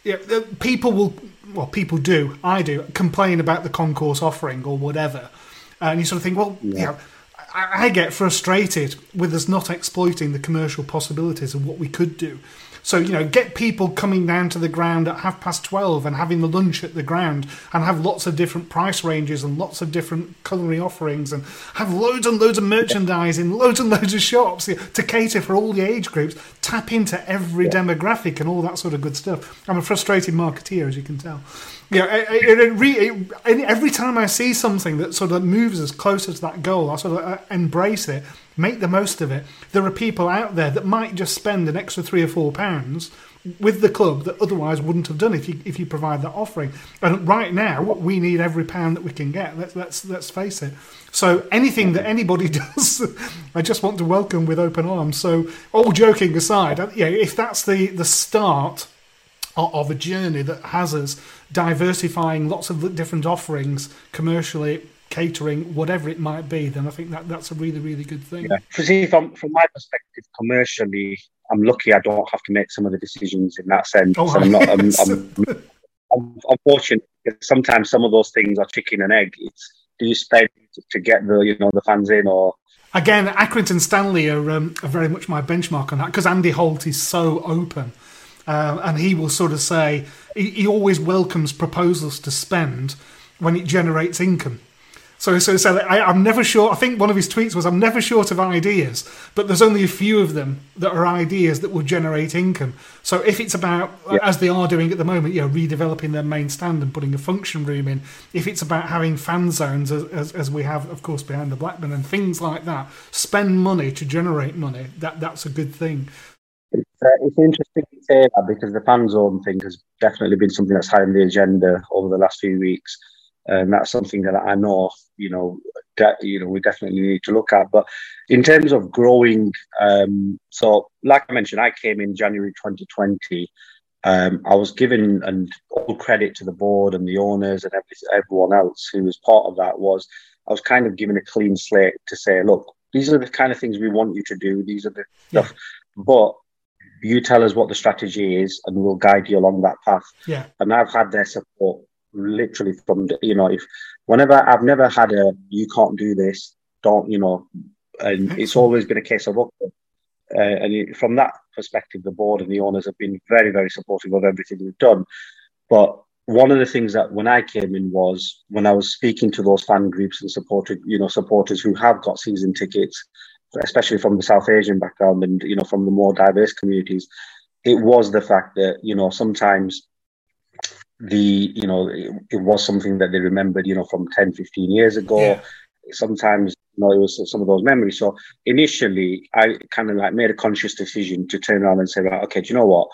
yeah, people will, well, people do, I do, complain about the concourse offering or whatever, and you sort of think, well, you know, I, I get frustrated with us not exploiting the commercial possibilities of what we could do. So you know, get people coming down to the ground at half past twelve and having the lunch at the ground, and have lots of different price ranges and lots of different culinary offerings, and have loads and loads of merchandise in loads and loads of shops to cater for all the age groups. Tap into every demographic and all that sort of good stuff. I'm a frustrated marketeer, as you can tell. Yeah, it, it, it re, it, every time I see something that sort of moves us closer to that goal, I sort of uh, embrace it, make the most of it. There are people out there that might just spend an extra three or four pounds with the club that otherwise wouldn't have done if you if you provide that offering. And right now, we need every pound that we can get. Let's let's let's face it. So anything that anybody (laughs) does, I just want to welcome with open arms. So all joking aside, uh, yeah, if that's the the start of a journey that has us diversifying lots of different offerings commercially catering whatever it might be then i think that that's a really really good thing Yeah. From from my perspective, commercially, I'm lucky I don't have to make some of the decisions in that sense. Oh, I'm not. I'm. I'm, I'm, I'm fortunate because sometimes some of those things are chicken and egg. It's do you spend to get the you know the fans in or again accrington stanley are, um, are very much my benchmark on that because andy holt is so open uh, and he will sort of say he, he always welcomes proposals to spend when it generates income So, so, so I, I'm never sure. I think one of his tweets was, "I'm never short of ideas, but there's only a few of them that are ideas that will generate income." So, if it's about, as they are doing at the moment, you know, redeveloping their main stand and putting a function room in, if it's about having fan zones, as, as, as we have, of course, behind the Blackburn and things like that, spend money to generate money. That that's a good thing. It's, uh, it's interesting to say that because the fan zone thing has definitely been something that's high on the agenda over the last few weeks. And that's something that I know, you know, that you know we definitely need to look at. But in terms of growing, um, so like I mentioned, I came in January 2020. Um, I was given and all credit to the board and the owners and every, everyone else who was part of that was I was kind of given a clean slate to say, look, these are the kind of things we want you to do. These are the Yeah. stuff, but you tell us what the strategy is, and we'll guide you along that path. Yeah. And I've had their support literally from you know if whenever I've never had a you can't do this, don't you know, and it's always been a case of okay. Uh, and it, from that perspective, the board and the owners have been very, very supportive of everything we've done. But one of the things that when I came in was when I was speaking to those fan groups and supported, you know, supporters who have got season tickets, especially from the South Asian background and you know from the more diverse communities, it was the fact that you know sometimes the you know it, it was something that they remembered you know from 10 15 years ago. Yeah. sometimes you know it was some of those memories. So initially i kind of like made a conscious decision to turn around and say right okay do you know what?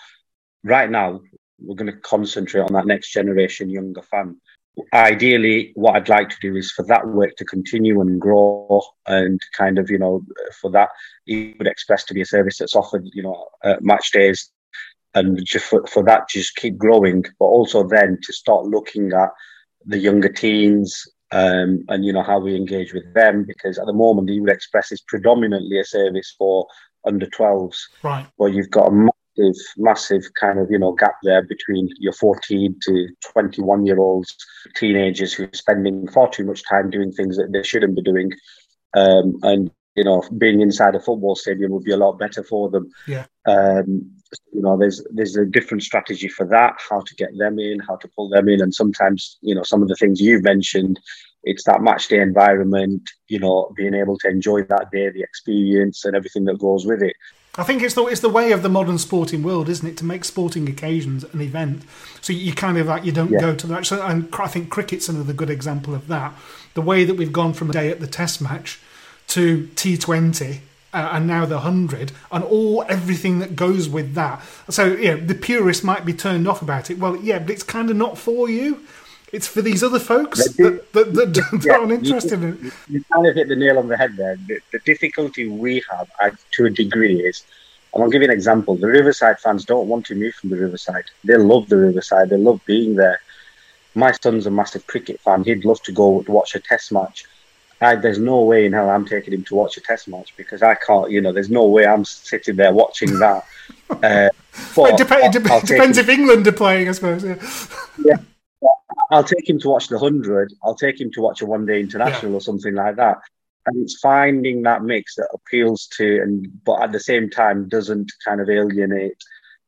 Right now we're going to concentrate on that next generation younger fan. Ideally what i'd like to do is for that work to continue and grow and kind of you know for that Ewood Express to be a service that's offered you know uh, match days and just for, for that to just keep growing but also then to start looking at the younger teens um, and you know how we engage with them because at the moment the Express is predominantly a service for under 12s Right. but you've got a massive, massive kind of you know gap there between your 14 to 21 year olds, teenagers who are spending far too much time doing things that they shouldn't be doing, um, and you know being inside a football stadium would be a lot better for them. Yeah. Um, you know, there's there's a different strategy for that, how to get them in, how to pull them in, and sometimes you know some of the things you've mentioned. It's that match day environment, you know, being able to enjoy that day, the experience, and everything that goes with it. I think it's the it's the way of the modern sporting world, isn't it, to make sporting occasions an event. So you kind of like you don't Yeah. go to that. So, and I think cricket's another good example of that. The way that we've gone from a day at the Test match to T Twenty. Uh, and now the hundred, and all everything that goes with that. So yeah, the purists might be turned off about it. Well, yeah, but it's kind of not for you. It's for these other folks that, that, that, that (laughs) Yeah, aren't you- interested in it. You, you kind of hit the nail on the head there. The, the difficulty we have, uh, to a degree, is, and I'll give you an example. The Riverside fans don't want to move from the Riverside. They love the Riverside. They love being there. My son's a massive cricket fan. He'd love to go watch a Test match. I, there's no way in hell I'm taking him to watch a Test match because I can't. You know, there's no way I'm sitting there watching that. (laughs) Uh, it, dep- I'll- dep- I'll depends him- if England are playing, I suppose. Yeah. yeah. I'll take him to watch the hundred. I'll take him to watch a one day international or something like that. And it's finding that mix that appeals to and but at the same time doesn't kind of alienate,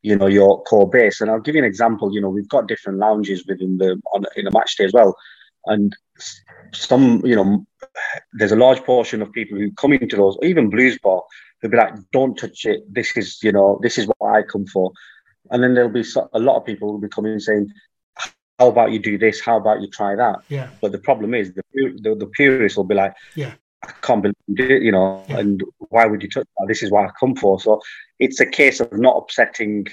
you know, your core base. And I'll give you an example. You know, we've got different lounges within the on in a match day as well. And some, you know, there's a large portion of people who come into those, even blues bar, who'll be like, "Don't touch it. This is, you know, this is what I come for." And then there'll be a lot of people who'll be coming and saying, "How about you do this? How about you try that?" Yeah. But the problem is, the the, the purists will be like, Yeah. "I can't believe you did it," you know, and why would you touch that? This is what I come for. So it's a case of not upsetting.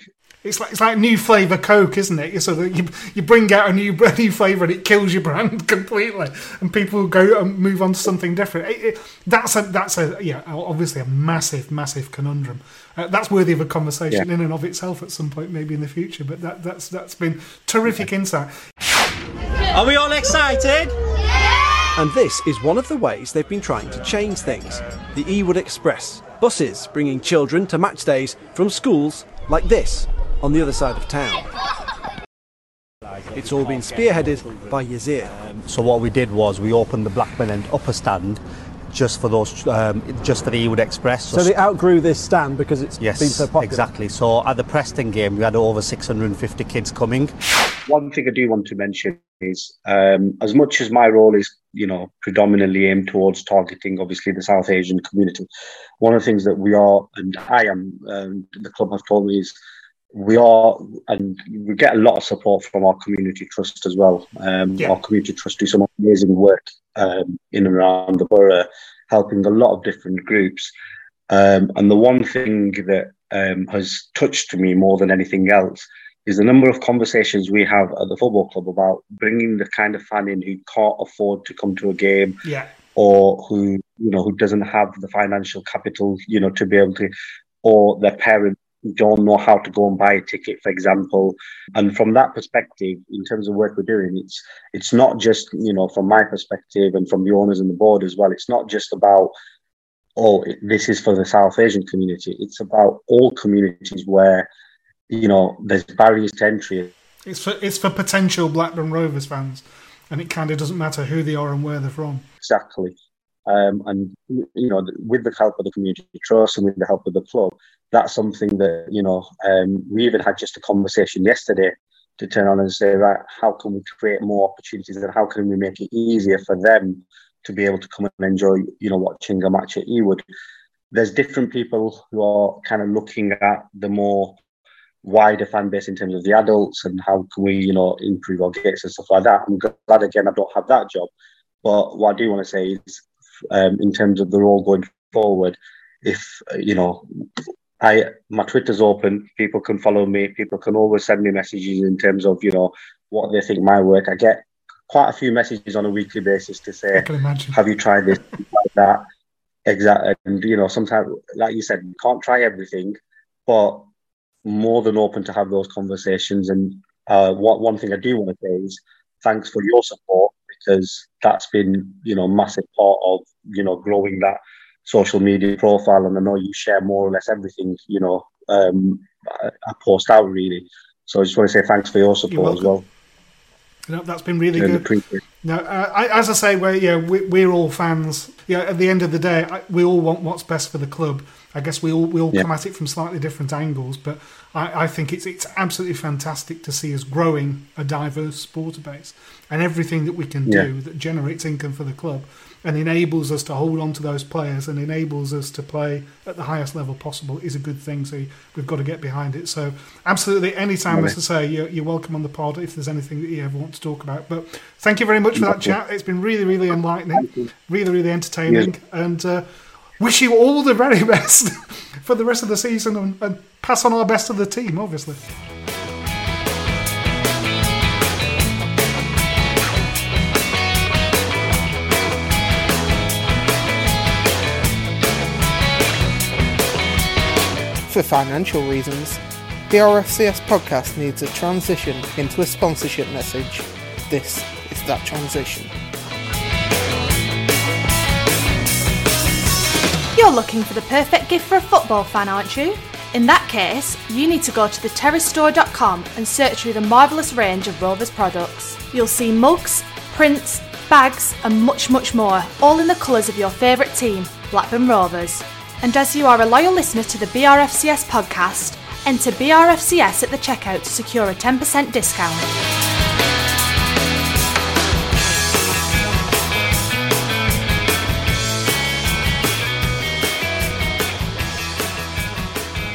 It's like it's like new flavour Coke, isn't it? So that you you bring out a new (laughs) a new flavour and it kills your brand (laughs) completely, and people go and move on to something different. It, it, that's a that's a yeah, obviously a massive massive conundrum. Uh, that's worthy of a conversation Yeah. in and of itself at some point, maybe in the future. But that that's that's been terrific insight. Are we all excited? And this is one of the ways they've been trying to change things. The Ewood Express. Buses bringing children to match days from schools like this on the other side of town. It's all been spearheaded by Yasir. So what we did was we opened the Blackburn and upper stand just for those, um, just for the Ewood Express. So they outgrew this stand because it's yes, been so popular. exactly. So at the Preston game, we had over 650 kids coming. One thing I do want to mention is, um, as much as my role is, you know, predominantly aimed towards targeting, obviously, the South Asian community, one of the things that we are, and I am, um, the club have told me is, we are, and we get a lot of support from our community trust as well. Um, Yeah. Our community trust do some amazing work um, in and around the borough, helping a lot of different groups. Um, and the one thing that um, has touched me more than anything else is the number of conversations we have at the football club about bringing the kind of fan in who can't afford to come to a game Yeah. or who you know who doesn't have the financial capital you know to be able to or their parents don't know how to go and buy a ticket for example and from that perspective in terms of work we're doing it's it's not just you know from my perspective and from the owners and the board as well it's not just about oh this is for the south asian community it's about all communities where you know there's barriers to entry It's for it's for potential Blackburn Rovers fans, and it kind of doesn't matter who they are and where they're from. Exactly. Um, and you know, with the help of the community trust and with the help of the club, that's something that you know um, we even had just a conversation yesterday to turn on and say, right, how can we create more opportunities and how can we make it easier for them to be able to come and enjoy, you know, watching a match at Ewood. There's different people who are kind of looking at the more wider fan base in terms of the adults and how can we, you know, improve our gates and stuff like that. I'm glad again I don't have that job. But what I do want to say is, um, in terms of the role going forward, if uh, you know, I my Twitter's open. People can follow me. People can always send me messages in terms of you know what they think my work. I get quite a few messages on a weekly basis to say, I can imagine. "Have you tried this?" like (laughs) that. Exactly, and you know, sometimes, like you said, you can't try everything, but more than open to have those conversations. And uh, what one thing I do want to say is thanks for your support because that's been you know massive part of you know growing that social media profile. And I know you share more or less everything you know um, I, post out really. So I just want to say thanks for your support as well. You know, that's been really good. No, uh, I, as I say, we're yeah, we, we're all fans. Yeah, at the end of the day, I, we all want what's best for the club. I guess we all we all Yeah. come at it from slightly different angles, but I, I think it's it's absolutely fantastic to see us growing a diverse supporter base and everything that we can Yeah. do that generates income for the club and enables us to hold on to those players and enables us to play at the highest level possible is a good thing. So we've got to get behind it. So absolutely, anytime, as I say, you're, you're welcome on the pod if there's anything that you ever want to talk about. But thank you very much for that chat. It's been really, really enlightening, really, really entertaining, and uh, wish you all the very (laughs) best for the rest of the season and, and pass on our best to the team, obviously. For financial reasons, the RFCS podcast needs a transition into a sponsorship message. This is that transition. You're looking for the perfect gift for a football fan, aren't you? In that case, you need to go to theterracestore.com and search through the marvellous range of Rovers products. You'll see mugs, prints, bags, and much, much more, all in the colours of your favourite team, Blackburn Rovers. And as you are a loyal listener to the BRFCS podcast, enter BRFCS at the checkout to secure a 10% discount.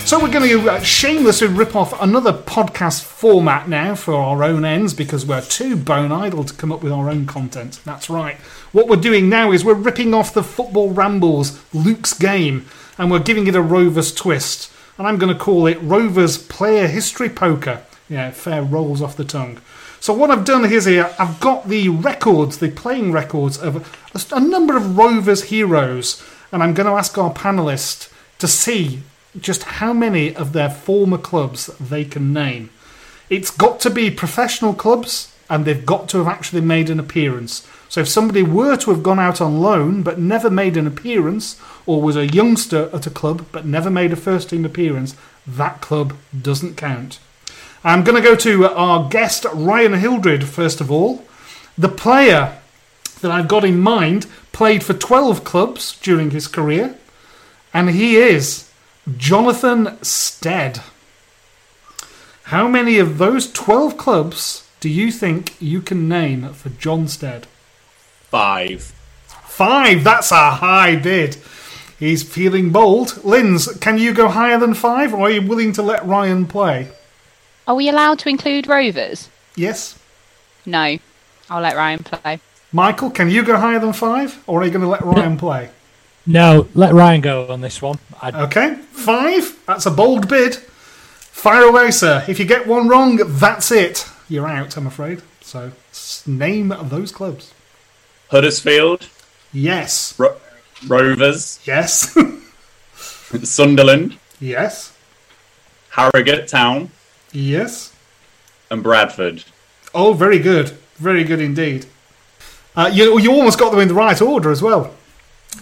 So we're going to uh, shamelessly rip off another podcast format now for our own ends because we're too bone idle to come up with our own content. That's right. What we're doing now is we're ripping off the Football Rambles Luke's game and we're giving it a Rovers twist. And I'm going to call it Rovers Player History Poker. Yeah, fair rolls off the tongue. So what I've done is here, I've got the records, the playing records of a, a number of Rovers heroes, and I'm going to ask our panelists to see just how many of their former clubs they can name. It's got to be professional clubs, and they've got to have actually made an appearance. So if somebody were to have gone out on loan but never made an appearance, or was a youngster at a club but never made a first team appearance, that club doesn't count. I'm going to go to uh, our guest, Ryan Hildred, first of all. The player that I've got in mind played for 12 clubs during his career, and he is Jonathan Stead. How many of those 12 clubs do you think you can name for John Stead? Five. Five, that's a high bid. He's feeling bold. Linz, can you go higher than five, or are you willing to let Ryan play? Are we allowed to include Rovers? Yes. No. I'll let Ryan play. Michael, can you go higher than five, or are you going to let Ryan (laughs) play? No, let Ryan go on this one. I'd, Okay, five. That's a bold bid. Fire away, sir. If you get one wrong, that's it. You're out, I'm afraid. So, name those clubs. Huddersfield. Yes. Ro- Rovers. Yes. (laughs) Sunderland. Yes. Harrogate Town. Yes. And Bradford. Oh, very good. Very good indeed. Uh, you, you almost got them in the right order as well.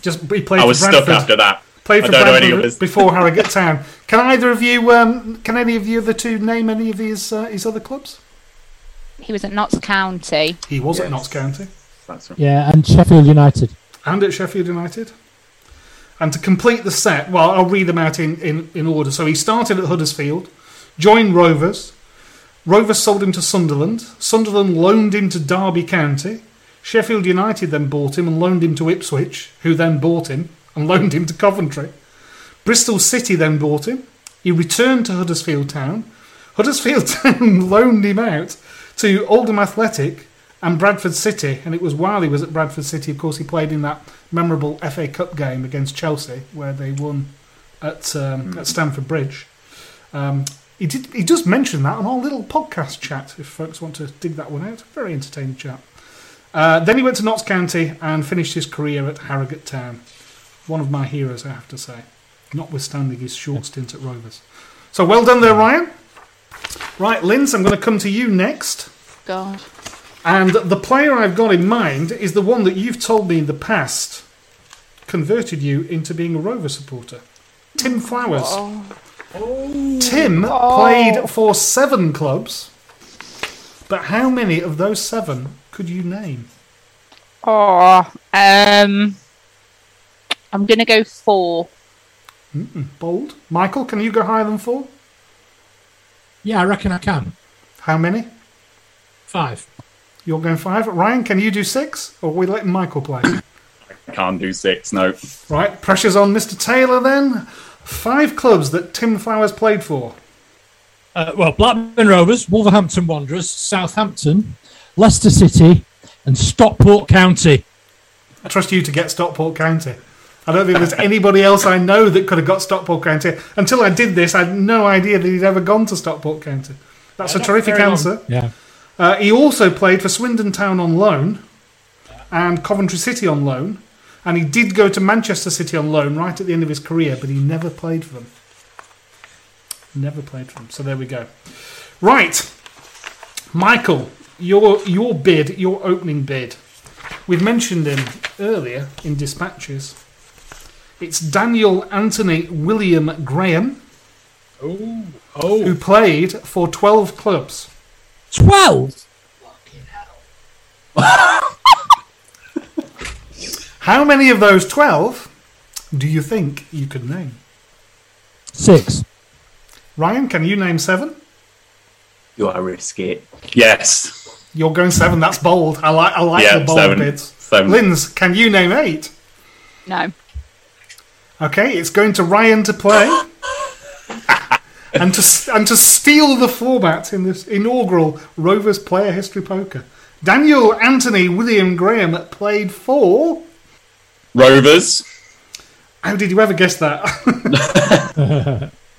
Just he played I was for stuck Bradford. after that. Played I for don't know any Bradford others. before Harrogate (laughs) Town. Can either of you? Um, can any of you the two name any of his uh, his other clubs? He was at Notts County. He was at Notts County. That's right. Yeah, and Sheffield United. and at Sheffield United. And to complete the set, well, I'll read them out in, in, in order. So he started at Huddersfield, joined Rovers. Rovers sold him to Sunderland. Sunderland loaned him to Derby County. Sheffield United then bought him and loaned him to Ipswich, who then bought him and loaned him to Coventry. Bristol City then bought him. He returned to Huddersfield Town. Huddersfield (laughs) Town loaned him out to Oldham Athletic and Bradford City. And it was while he was at Bradford City, of course, he played in that memorable FA Cup game against Chelsea, where they won at um, at Stamford Bridge. Um, he did. He does mention that on our little podcast chat. If folks want to dig that one out, very entertaining chat. Uh, then he went to Notts County and finished his career at Harrogate Town. One of my heroes, I have to say, notwithstanding his short (laughs) stint at Rovers. So well done there, Ryan. Right, Linz, I'm going to come to you next. God. And the player I've got in mind is the one that you've told me in the past converted you into being a Rover supporter. Tim Flowers. Oh. Tim played for seven clubs, but how many of those seven could you name? Oh, um, I'm gonna go four. Mm-mm, bold. Michael, can you go higher than four? Yeah, I reckon I can. How many? Five. You're going five. Ryan, can you do six? Or are we letting Michael play? (coughs) I can't do six, no. right, pressure's on Mr. Taylor then. Five clubs that Tim Flowers played for. Uh, well, Blackburn Rovers, Wolverhampton Wanderers, Southampton, Leicester City, and Stockport County. I trust you to get Stockport County. I don't think there's (laughs) anybody else I know that could have got Stockport County. Until I did this, I had no idea that he'd ever gone to Stockport County. That's a terrific very long. answer. Yeah. Uh, he also played for Swindon Town on loan and Coventry City on loan. And he did go to Manchester City on loan right at the end of his career, but he never played for them. Never played for them. So there we go. Right. Michael, your your bid, your opening bid. We've mentioned him earlier in dispatches. It's Daniel Anthony William Graham, Oh, oh. who played for 12 clubs. 12? How many of those 12 do you think you could name? Six. Ryan, can you name seven? You are risky. Yes. You're going seven. That's bold. I like. I like Yeah, the bold seven. bids. Seven. Linz, can you name eight? No. Okay, it's going to Ryan to play, (laughs) and to and to steal the format in this inaugural Rovers Player History Poker. Daniel Anthony William Graham played for. Rovers. How did you ever guess that?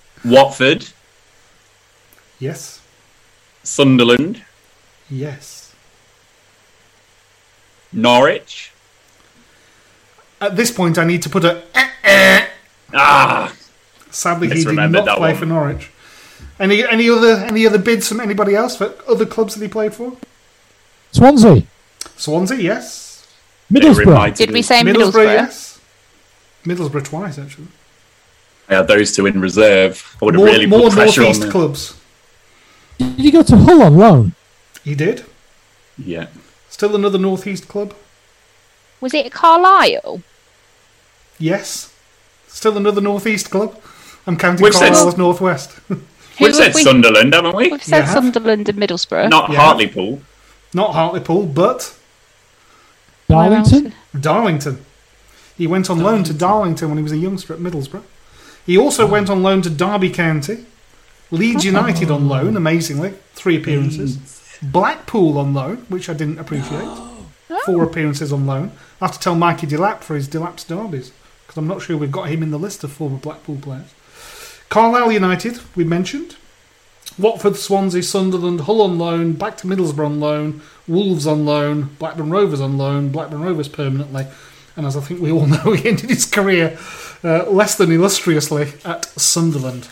(laughs) Watford. yes. Sunderland. Yes. Norwich. At this point, I need to put a. eh, eh. Ah. Sadly, he did not play one. for Norwich. Any any other any other bids from anybody else for other clubs that he played for? Swansea. Swansea, yes. Middlesbrough. Did we say Middlesbrough? Middlesbrough? Yes. Middlesbrough twice actually. I had those two in reserve. I would have More, really more put pressure on northeast them. clubs. Did you go to Hull on loan? He did. Yeah. Still another northeast club. Was it Carlisle? Yes. Still another northeast club. I'm counting We've said- Carlisle as northwest. We've said we- Sunderland, haven't we? We've said Yeah. Sunderland and Middlesbrough. Not Yeah. Hartlepool. Not Hartlepool, but Darlington? Darlington. He went on loan to Darlington when he was a youngster at Middlesbrough. He also went on loan to Derby County. Leeds oh. United on loan, amazingly, three appearances. Mm. Blackpool on loan, which I didn't appreciate. Four appearances on loan. I have to tell Mikey Delap for his Delap's derbies because I'm not sure we've got him in the list of former Blackpool players. Carlisle United, we mentioned. Watford, Swansea, Sunderland, Hull on loan, back to Middlesbrough on loan, Wolves on loan, Blackburn Rovers on loan, Blackburn Rovers permanently, and as I think we all (laughs) know, he ended his career uh, less than illustriously at Sunderland.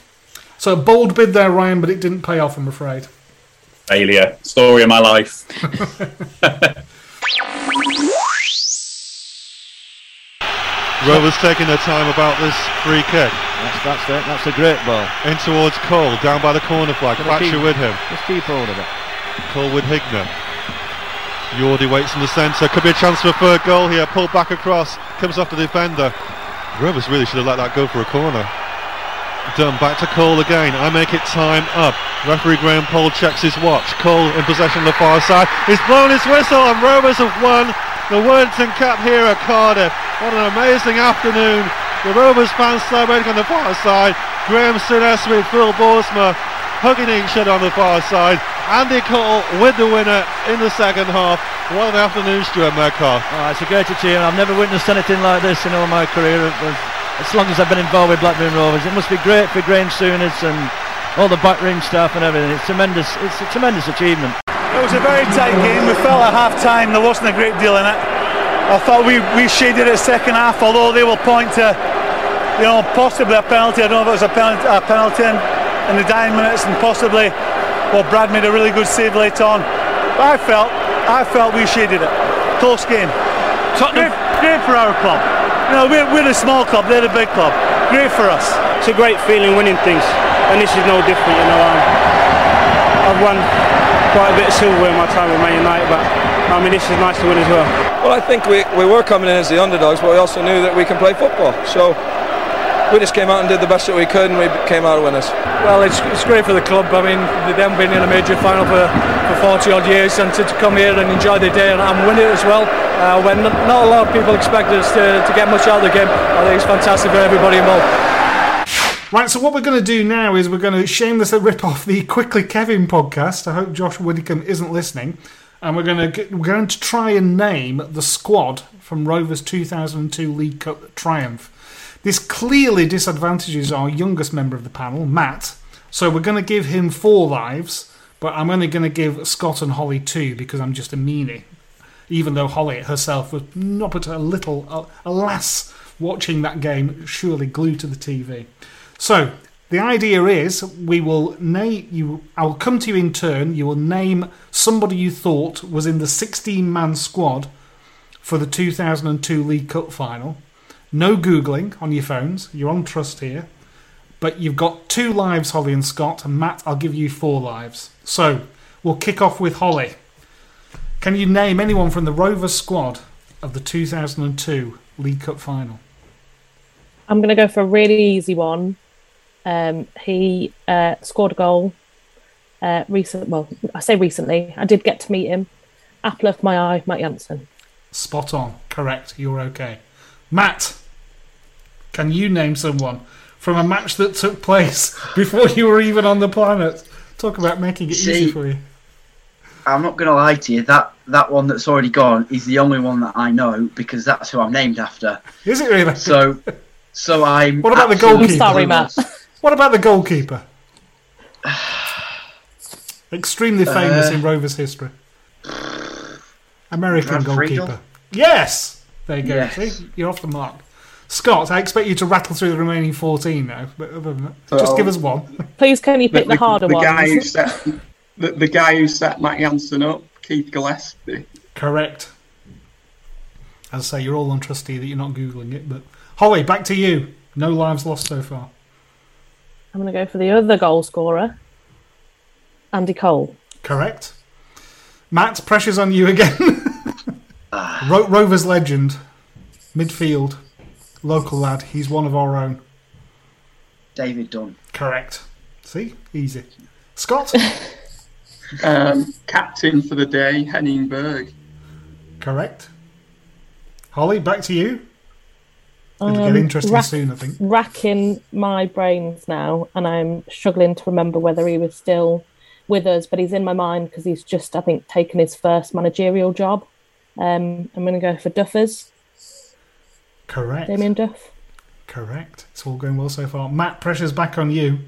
So a bold bid there, Ryan, but it didn't pay off, I'm afraid. Failure. Story of my life. (laughs) Rovers taking their time about this free kick. That's, that's it. That's a great ball. In towards Cole, down by the corner flag. Gonna Thatcher keep- with him. Just keep hold of it. Cole with Hignett. Yordi waits in the centre. Could be a chance for a third goal here. Pulled back across. Comes off the defender. Rovers really should have let that go for a corner. Done. Back to Cole again. I make it time up. Referee Graham Pole checks his watch. Cole in possession on the far side. He's blown his whistle and Rovers have won the Worthington Cup here at Cardiff. What an amazing afternoon. The Rovers fans celebrating on the far side. Graham Souness with Phil Boersma hugging each other on the far side. Andy Cole with the winner in the second half. What an afternoon, Stuart Metcalfe. Oh, it's a great achievement. I've never witnessed anything like this in all my career. It was, as long as I've been involved with Blackburn Rovers, it must be great for Graham Souness and all the backroom staff and everything. It's tremendous. It's a tremendous achievement. It was a very tight game. We felt at half time there wasn't a great deal in it. I thought we, we shaded it second half, although they will point to, you know, possibly a penalty. I don't know if it was a penalty, a penalty in, in the dying minutes, and possibly, well, Brad made a really good save late on. But I felt, I felt we shaded it. Close game. Great, great for our club. You know, we're, we're a small club. They're a big club. Great for us. It's a great feeling winning things, and this is no different. You know, um, I've won quite a bit of silver in my time with Man United, but I mean, this is nice to win as well. Well, I think we, we were coming in as the underdogs, but we also knew that we can play football. So we just came out and did the best that we could, and we came out winners. Well, it's, it's great for the club. I mean, they haven't been in a major final for, for 40 odd years, and to, to come here and enjoy the day and, and win it as well, uh, when not, not a lot of people expected us to, to get much out of the game, I think it's fantastic for everybody involved. Right, so what we're going to do now is we're going to shamelessly rip off the Quickly Kevin podcast. I hope Josh Widdicombe isn't listening. And we're going to get, we're going to try and name the squad from Rovers 2002 League Cup triumph. This clearly disadvantages our youngest member of the panel, Matt. So we're going to give him four lives, but I'm only going to give Scott and Holly two because I'm just a meanie. Even though Holly herself was not but a little, alas, watching that game, surely glued to the TV. So the idea is we will name you. I'll come to you in turn. You will name somebody you thought was in the 16-man squad for the 2002 League Cup final. No googling on your phones. You're on trust here. But you've got two lives, Holly and Scott, and Matt. I'll give you four lives. So we'll kick off with Holly. Can you name anyone from the Rover squad of the 2002 League Cup final? I'm going to go for a really easy one. Um, he uh, scored a goal uh, recent. Well, I say recently. I did get to meet him. Apple of my eye, Matt Jansen. Spot on. Correct. You're okay. Matt, can you name someone from a match that took place (laughs) before you were even on the planet? Talk about making it easy for you. I'm not going to lie to you. That that one that's already gone is the only one that I know because that's who I'm named after. Is it really? So, so I'm. What about the absolutely goalkeeper? What about the goalkeeper? Extremely famous Uh, in Rovers history. American Brad goalkeeper. Friedel? Yes! There you go. Yes. See? You're off the mark. Scott, I expect you to rattle through the remaining 14 now, but other than that, just So- give us one. (laughs) Please, can you pick the, harder the ones? guy who set the, the guy who set Matt Jansen up, Keith Gillespie. Correct. As I say, you're all on trustee that you're not Googling it, but. Holly, back to you. No lives lost so far. I'm going to go for the other goal scorer, Andy Cole. Correct. Matt, pressure's on you again. (laughs) Ro- Rovers legend, midfield, local lad. He's one of our own. David Dunn. Correct. See, easy. Scott, (laughs) Um, captain for the day, Henning Berg. correct. Holly, back to you. It'll get Um, interesting rack- soon, I think. Racking my brains now, and I'm struggling to remember whether he was still with us, but he's in my mind because he's just, I think, taken his first managerial job. Um, I'm going to go for Duffers, Correct. Damien Duff. Correct. It's all going well so far. Matt, pressure's back on you.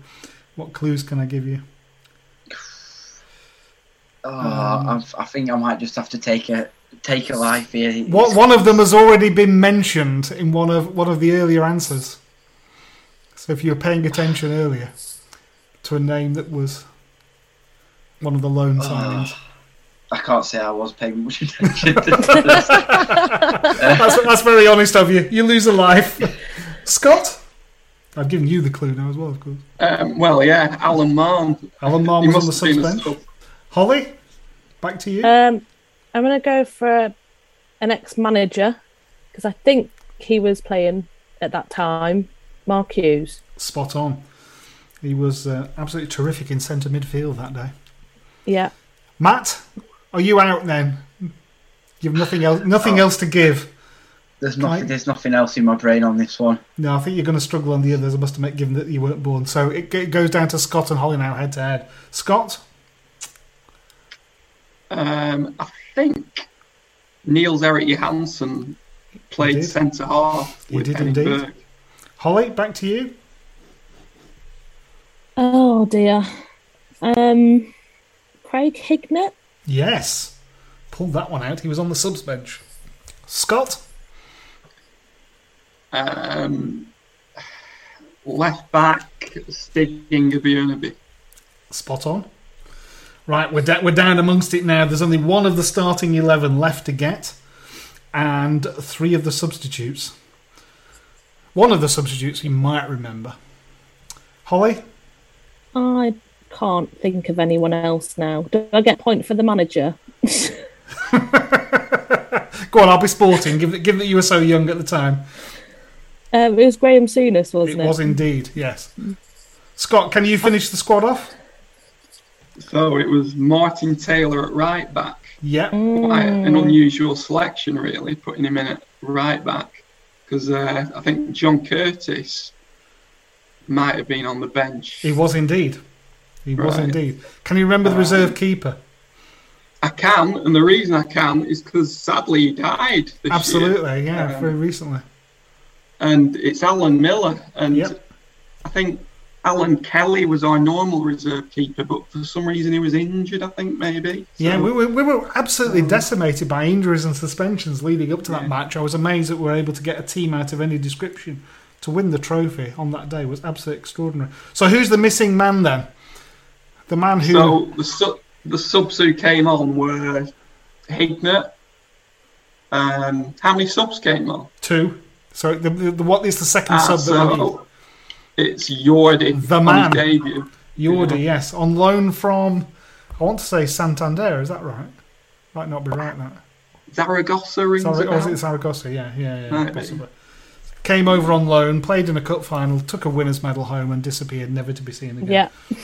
What clues can I give you? Oh, Um, I've, think I might just have to take a take a life here. One, one of them has already been mentioned in one of one of the earlier answers. So if you were paying attention earlier to a name that was one of the loan signings. I can't say I was paying much attention. to (laughs) that's, that's very honest of you. You lose a life. Scott? I've given you the clue now as well, of course. Um, well, yeah, Alan Mahon. Alan Mahon was on the must have been a suspension. Holly, back to you. Um, I'm going to go for an ex-manager because I think he was playing at that time. Mark Hughes. Spot on. He was uh, absolutely terrific in centre midfield that day. Yeah. Matt, are you out then? You've nothing else. Nothing Oh. else to give. There's nothing. There's nothing else in my brain on this one. No, I think you're going to struggle on the others. I must admit, given that you weren't born. So it, it goes down to Scott and Holly now, head to head. Scott, Um, I think Nils-Eric Johansson played centre half He did Henning indeed. Berg. Holly, back to you. Oh dear. Um, Craig Hignett. Yes, pulled that one out. He was on the subs bench. Scott, Um, left back Stig Inge Bjørneby. spot on. Right, we're da- we're down amongst it now. There's only one of the starting eleven left to get, and three of the substitutes. One of the substitutes you might remember. Holly, I can't think of anyone else now. Do I get a point for the manager? (laughs) go on. I'll be sporting. Given, given that you were so young at the time, Um, it was Graham Souness, wasn't it? it? was indeed. Yes. Scott, can you finish the squad off? So it was Martin Taylor at right back. Yeah. Quite an unusual selection, really, putting him in at right back. Because uh, I think John Curtis might have been on the bench. He was indeed. He was indeed. Can you remember the Um, reserve keeper? I can, and the reason I can is because sadly he died. Absolutely, year. yeah, Um, very recently. and it's Alan Miller. And I think Alan Kelly was our normal reserve keeper, but for some reason he was injured. I think maybe. Yeah, we, we, we were absolutely decimated by injuries and suspensions leading up to that match. I was amazed that we were able to get a team out of any description to win the trophy on that day. It was absolutely extraordinary. So who's the missing man then? The man who So the su- the subs who came on were Hignett. Um, how many subs came on? two. So the, the, the what is the second Ah, sub that we need? it's Yordi The man. his debut. Yordi, yes, on loan from I want to say Santander. Is that right? Might not be right. That Zaragoza rings Zara- a or was bell. it Zaragoza? Yeah, yeah, yeah, Might possibly. Came over on loan, played in a cup final, took a winners' medal home, and disappeared, never to be seen again. Yeah.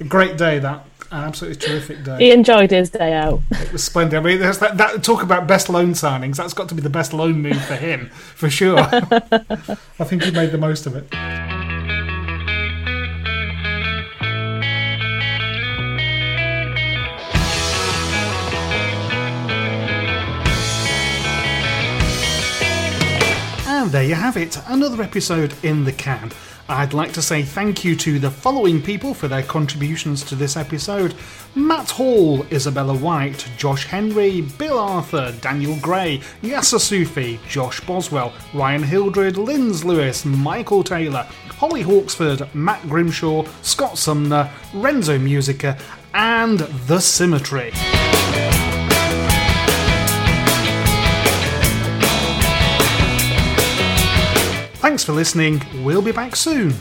A great day that. An absolutely terrific day. He enjoyed his day out. It was splendid. I mean, there's that, that talk about best loan signings. That's got to be the best loan move for him, for sure. (laughs) I think he made the most of it. And there you have it, another episode in the can. I'd like to say thank you to the following people for their contributions to this episode Matt Hall, Isabella White, Josh Henry, Bill Arthur, Daniel Gray, Yasir Sufi, Josh Boswell, Ryan Hildred, Linz Lewis, Michael Taylor, Holly Hawksford, Matt Grimshaw, Scott Sumner, Renzo Musica, and The Symmetry. Thanks for listening. We'll be back soon.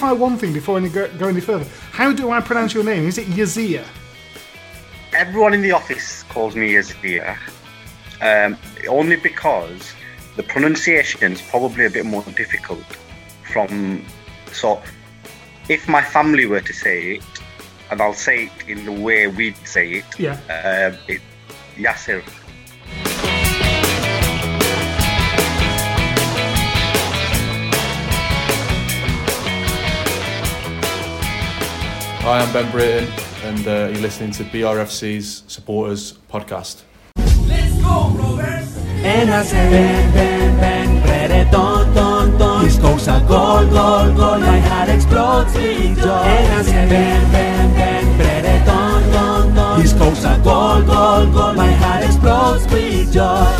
Clarify one thing before I go, go any further? How do I pronounce your name? Is it Yazia? Everyone in the office calls me Yazir, um, only because the pronunciation is probably a bit more difficult. From so, if my family were to say it, and I'll say it in the way we'd say it. Yeah. Um, it Yasser. Hi, I'm Ben Britton, and uh, you're listening to BRFC's Supporters Podcast. En hace ben, ben, ben, brede, don, don, don His goes a goal, goal, goal My heart explodes with joy. En hace ben, ben, ben, brede, don, don, don His goes a goal, goal, goal My heart explodes with joy